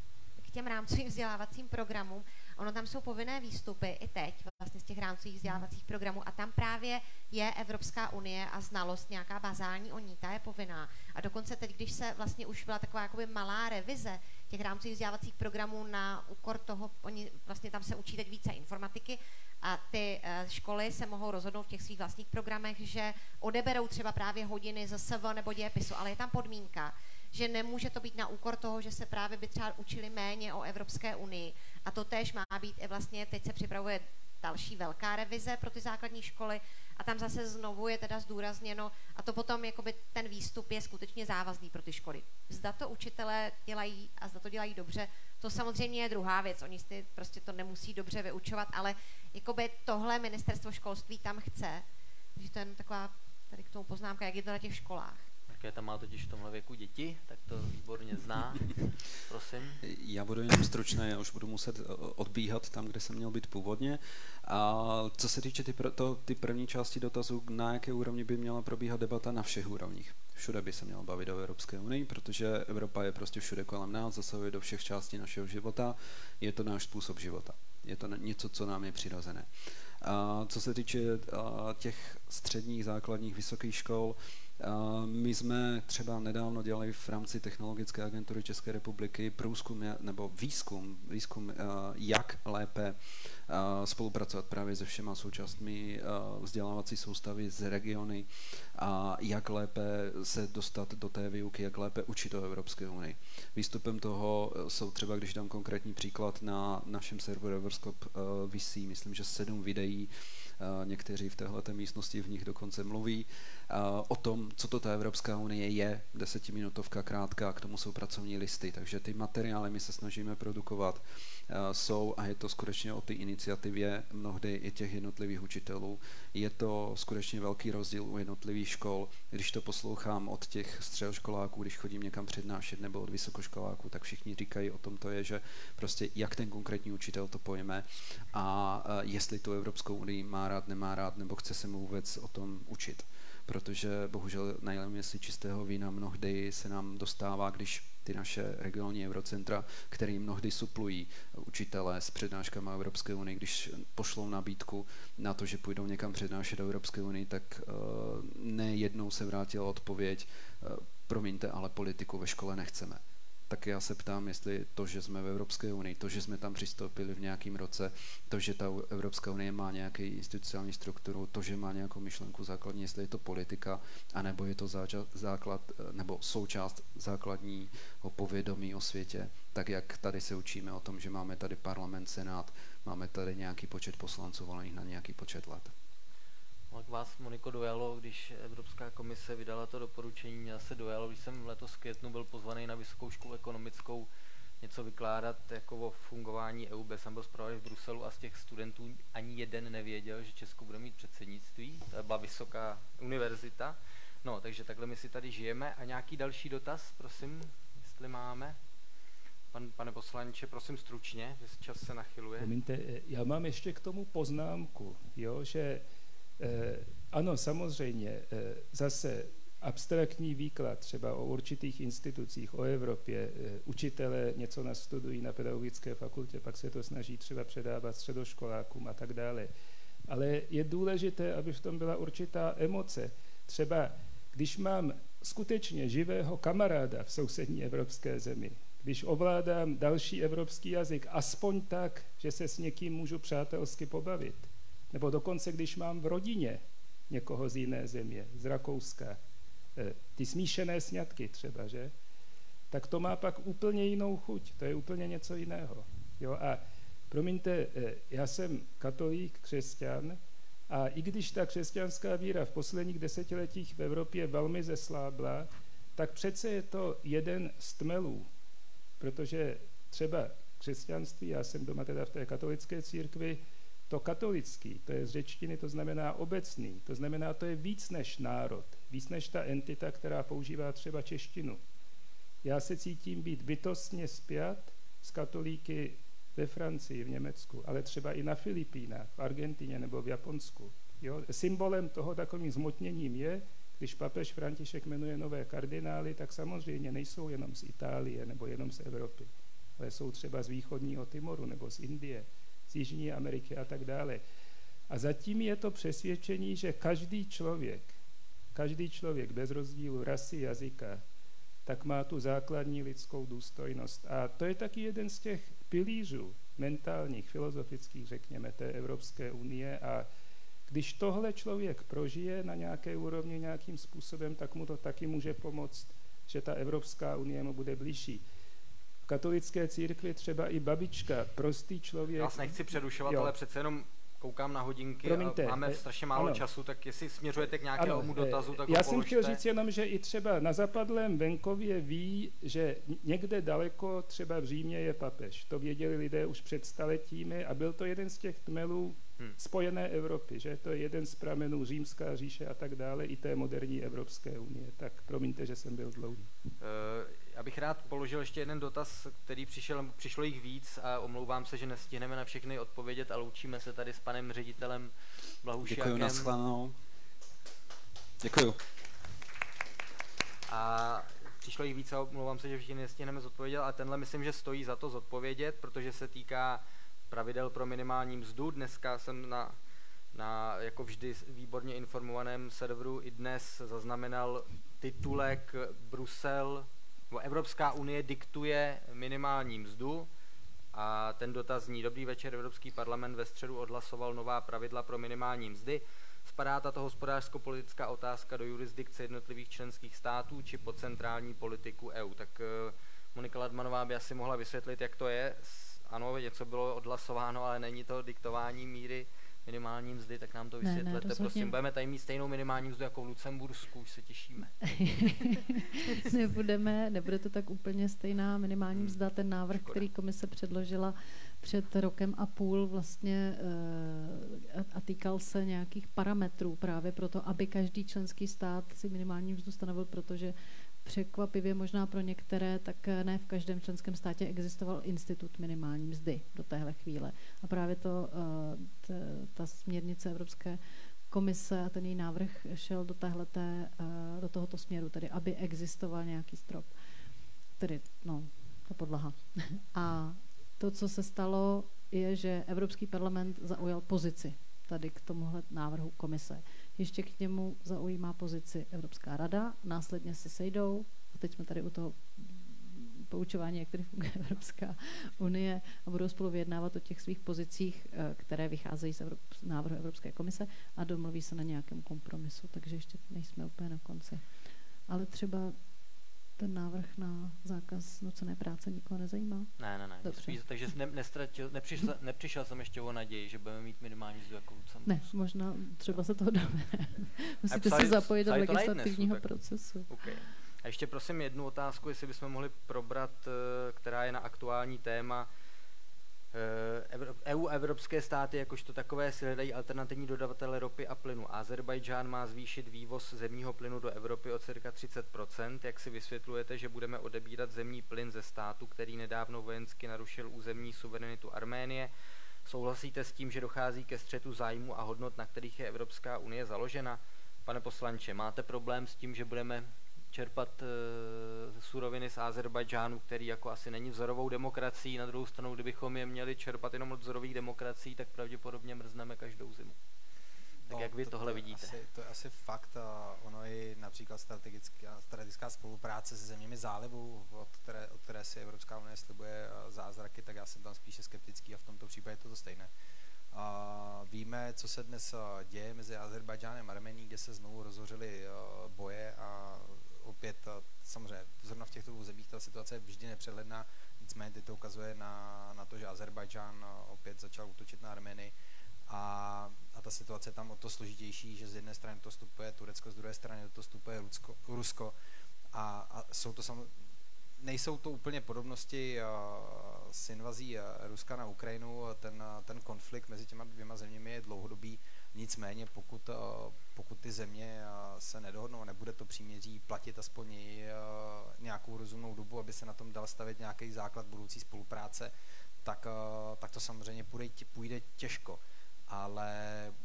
k těm rámcovým vzdělávacím programům. Ono tam jsou povinné výstupy i teď vlastně z těch rámcových vzdělávacích programů a tam právě je Evropská unie a znalost nějaká bazální o ní, ta je povinná. A dokonce teď, když se vlastně už byla taková jakoby malá revize těch rámcových vzdělávacích programů na úkor toho, oni vlastně tam se učí teď více informatiky a ty uh, školy se mohou rozhodnout v těch svých vlastních programech, že odeberou třeba právě hodiny z SV nebo dějepisu, ale je tam podmínka, že nemůže to být na úkor toho, že se právě by třeba učili méně o Evropské unii. A to též má být i vlastně, teď se připravuje další velká revize pro ty základní školy a tam zase znovu je teda zdůrazněno a to potom jakoby ten výstup je skutečně závazný pro ty školy. Zda to učitelé dělají a zda to dělají dobře, to samozřejmě je druhá věc. Oni si prostě to nemusí dobře vyučovat, ale jakoby tohle ministerstvo školství tam chce. Takže to je taková tady k tomu poznámka, jak je to na těch školách. Markéta má totiž v tomhle věku děti, tak to výborně zná. Prosím. Já budu jenom stručný, já už budu muset eh, odbíhat tam, kde jsem měl být původně. A co se týče ty, to, ty první části dotazu, na jaké úrovni by měla probíhat debata na všech úrovních. Všude by se měla bavit o Evropské unii, protože Evropa je prostě všude kolem nás, zasahuje do všech částí našeho života, je to náš způsob života. Je to něco, co nám je přirozené. A co se týče těch středních, základních, vysokých škol, my jsme třeba nedávno dělali v rámci Technologické agentury České republiky průzkum nebo výzkum, výzkum jak lépe spolupracovat právě se všema součástmi vzdělávací soustavy z regiony a jak lépe se dostat do té výuky, jak lépe učit o Evropské unii. Výstupem toho jsou třeba, když dám konkrétní příklad, na našem serveru Everscope vysí, myslím, že sedm videí, někteří v této místnosti v nich dokonce mluví, o tom, co to ta Evropská unie je, desetiminutovka krátká, k tomu jsou pracovní listy, takže ty materiály my se snažíme produkovat, jsou a je to skutečně o té iniciativě mnohdy i těch jednotlivých učitelů. Je to skutečně velký rozdíl u jednotlivých škol. Když to poslouchám od těch středoškoláků, když chodím někam přednášet nebo od vysokoškoláků, tak všichni říkají o tom to je, že prostě jak ten konkrétní učitel to pojme a jestli tu Evropskou unii má rád, nemá rád, nebo chce se mu vůbec o tom učit protože bohužel najlem si čistého vína mnohdy se nám dostává, když ty naše regionální eurocentra, které mnohdy suplují učitelé s přednáškami Evropské unie, když pošlou nabídku na to, že půjdou někam přednášet do Evropské unii, tak uh, nejednou se vrátila odpověď, uh, promiňte, ale politiku ve škole nechceme. Tak já se ptám, jestli to, že jsme v Evropské unii, to, že jsme tam přistoupili v nějakém roce, to, že ta Evropská unie má nějaký institucionální strukturu, to, že má nějakou myšlenku základní, jestli je to politika, anebo je to základ, nebo součást základního povědomí o světě, tak jak tady se učíme o tom, že máme tady parlament, senát, máme tady nějaký počet poslanců volených na nějaký počet let. Jak vás, Moniko, dojalo, když Evropská komise vydala to doporučení, mě se dojalo, když jsem letos v květnu byl pozvaný na Vysokou školu ekonomickou něco vykládat jako o fungování EU, jsem byl zpravodaj v Bruselu a z těch studentů ani jeden nevěděl, že Česko bude mít předsednictví, to byla vysoká univerzita. No, takže takhle my si tady žijeme. A nějaký další dotaz, prosím, jestli máme? Pan, pane poslanče, prosím stručně, že čas se nachyluje. Promiňte, já mám ještě k tomu poznámku, jo, že ano, samozřejmě, eh, zase abstraktní výklad třeba o určitých institucích, o Evropě, eh, učitelé něco nastudují na pedagogické fakultě, pak se to snaží třeba předávat středoškolákům a tak dále. Ale je důležité, aby v tom byla určitá emoce. Třeba když mám skutečně živého kamaráda v sousední evropské zemi, když ovládám další evropský jazyk, aspoň tak, že se s někým můžu přátelsky pobavit, nebo dokonce, když mám v rodině někoho z jiné země, z Rakouska, eh, ty smíšené sňatky třeba, že? Tak to má pak úplně jinou chuť, to je úplně něco jiného. Jo? A promiňte, eh, já jsem katolík, křesťan, a i když ta křesťanská víra v posledních desetiletích v Evropě velmi zeslábla, tak přece je to jeden z tmelů, protože třeba křesťanství, já jsem doma teda v té katolické církvi, to katolický, to je z řečtiny, to znamená obecný, to znamená, to je víc než národ, víc než ta entita, která používá třeba češtinu. Já se cítím být bytostně spjat s katolíky ve Francii, v Německu, ale třeba i na Filipínách, v Argentině nebo v Japonsku. Jo? Symbolem toho takovým zmotněním je, když papež František jmenuje nové kardinály, tak samozřejmě nejsou jenom z Itálie nebo jenom z Evropy, ale jsou třeba z východního Timoru nebo z Indie z Jižní Ameriky a tak dále. A zatím je to přesvědčení, že každý člověk, každý člověk bez rozdílu rasy, jazyka, tak má tu základní lidskou důstojnost. A to je taky jeden z těch pilířů mentálních, filozofických, řekněme, té Evropské unie a když tohle člověk prožije na nějaké úrovni nějakým způsobem, tak mu to taky může pomoct, že ta Evropská unie mu bude blížší katolické církvi třeba i babička, prostý člověk. Já vás nechci přerušovat, jo. ale přece jenom koukám na hodinky Promiňte, a máme eh, strašně málo ano. času, tak jestli směřujete k nějakému ano, dotazu, tak Já jsem chtěl říct jenom, že i třeba na zapadlém venkově ví, že někde daleko, třeba v Římě je papež. To věděli lidé už před staletími a byl to jeden z těch tmelů hmm. spojené Evropy, že to je jeden z pramenů Římská říše a tak dále, i té moderní Evropské unie. Tak promiňte, že jsem byl dlouhý. Uh, já bych rád položil ještě jeden dotaz, který přišel, přišlo jich víc a omlouvám se, že nestihneme na všechny odpovědět a loučíme se tady s panem ředitelem Blahušiakem. Děkuji, naschledanou. Děkuji. A přišlo jich víc a omlouvám se, že všichni nestihneme zodpovědět, ale tenhle myslím, že stojí za to zodpovědět, protože se týká pravidel pro minimální mzdu. Dneska jsem na, na jako vždy výborně informovaném serveru i dnes zaznamenal titulek Brusel Evropská unie diktuje minimální mzdu a ten dotaz zní, dobrý večer, Evropský parlament ve středu odhlasoval nová pravidla pro minimální mzdy. Spadá tato hospodářsko-politická otázka do jurisdikce jednotlivých členských států či pod centrální politiku EU? Tak eh, Monika Ladmanová by asi mohla vysvětlit, jak to je. Ano, něco bylo odhlasováno, ale není to diktování míry minimální mzdy, tak nám to vysvětlete. Ne, ne, Prosím, budeme tady mít stejnou minimální mzdu jako v Lucembursku, už se těšíme. Nebudeme, nebude to tak úplně stejná minimální mzda. Ten návrh, Škoda. který komise předložila před rokem a půl vlastně eh, a týkal se nějakých parametrů právě proto, aby každý členský stát si minimální mzdu stanovil, protože překvapivě možná pro některé, tak ne v každém členském státě existoval institut minimální mzdy do téhle chvíle. A právě to, eh, ta směrnice Evropské komise a ten její návrh šel do, téhleté, eh, do tohoto směru, tedy aby existoval nějaký strop, tedy no, ta podlaha. A to, co se stalo, je, že Evropský parlament zaujal pozici tady k tomuhle návrhu komise. Ještě k němu zaujímá pozici Evropská rada, následně se sejdou, a teď jsme tady u toho poučování, jak tedy funguje Evropská unie a budou spolu vyjednávat o těch svých pozicích, eh, které vycházejí z Evrop- návrhu Evropské komise a domluví se na nějakém kompromisu, takže ještě nejsme úplně na konci. Ale třeba ten návrh na zákaz nucené práce nikoho nezajímá? Ne, ne, ne. Dobře. Spíš, takže ne, nestratil, nepřišel, nepřišel jsem ještě o naději, že budeme mít minimální mzdu jako Lucembursko. Ne, možná třeba se toho dáme. Musíte psali- se zapojit do legislativního tak- procesu. Okay. A ještě prosím jednu otázku, jestli bychom mohli probrat, eh, která je na aktuální téma. Eh, EU a evropské státy jakožto takové si hledají alternativní dodavatele ropy a plynu. Azerbajdžán má zvýšit vývoz zemního plynu do Evropy o cirka 30%. Jak si vysvětlujete, že budeme odebírat zemní plyn ze státu, který nedávno vojensky narušil územní suverenitu Arménie? Souhlasíte s tím, že dochází ke střetu zájmu a hodnot, na kterých je Evropská unie založena? Pane poslanče, máte problém s tím, že budeme čerpat e, suroviny z Azerbajdžánu, který jako asi není vzorovou demokracií. Na druhou stranu, kdybychom je měli čerpat jenom od vzorových demokracií, tak pravděpodobně mrzneme každou zimu. Tak jak vy to, tohle to vidíte? Asi, to je asi fakt. A ono i například strategická, strategická spolupráce se zeměmi zálivu, od které, od které si Evropská unie slibuje a zázraky, tak já jsem tam spíše skeptický a v tomto případě je to to stejné. A víme, co se dnes a, děje mezi Azerbajdžánem a Armenií, kde se znovu rozhořely a, boje a opět samozřejmě zrovna v těchto zemích ta situace je vždy nepřehledná, nicméně teď to ukazuje na, na to, že Azerbajdžán opět začal útočit na Armenii a, a ta situace je tam o to složitější, že z jedné strany to vstupuje Turecko, z druhé strany to vstupuje Rusko, Rusko a, a jsou to samozřejmě nejsou to úplně podobnosti s invazí Ruska na Ukrajinu. Ten, ten konflikt mezi těma dvěma zeměmi je dlouhodobý. Nicméně, pokud, uh, pokud ty země uh, se nedohodnou, nebude to příměří platit aspoň uh, nějakou rozumnou dobu, aby se na tom dal stavit nějaký základ budoucí spolupráce, tak, tak to samozřejmě půjde, půjde těžko. Ale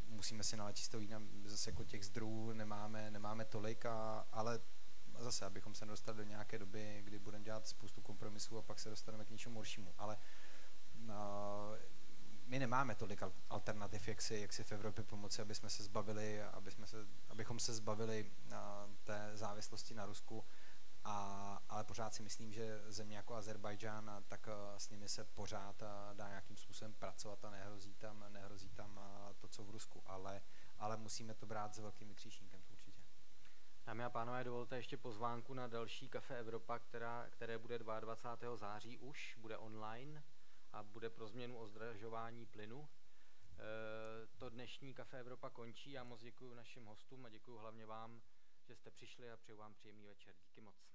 musíme si nalečit z toho vína, zase jako těch zdrojů nemáme, nemáme tolik, a, ale zase, abychom se nedostali do nějaké doby, kdy budeme dělat spoustu kompromisů a pak se dostaneme k něčemu horšímu. Ale my nemáme tolik alternativ, jak si, jak si v Evropě pomoci, aby jsme se zbavili, aby jsme se, abychom se zbavili té závislosti na Rusku. A, ale pořád si myslím, že země jako Azerbajdžán, tak s nimi se pořád dá nějakým způsobem pracovat a nehrozí tam, nehrozí tam to, co v Rusku. Ale, ale musíme to brát s velkým vykříšníkem. Dámy a pánové, dovolte ještě pozvánku na další Kafe Evropa, která, které bude 22. září už, bude online a bude pro změnu o zdražování plynu. E, to dnešní Kafe Evropa končí. Já moc děkuji našim hostům a děkuji hlavně vám, že jste přišli a přeju vám příjemný večer. Díky moc.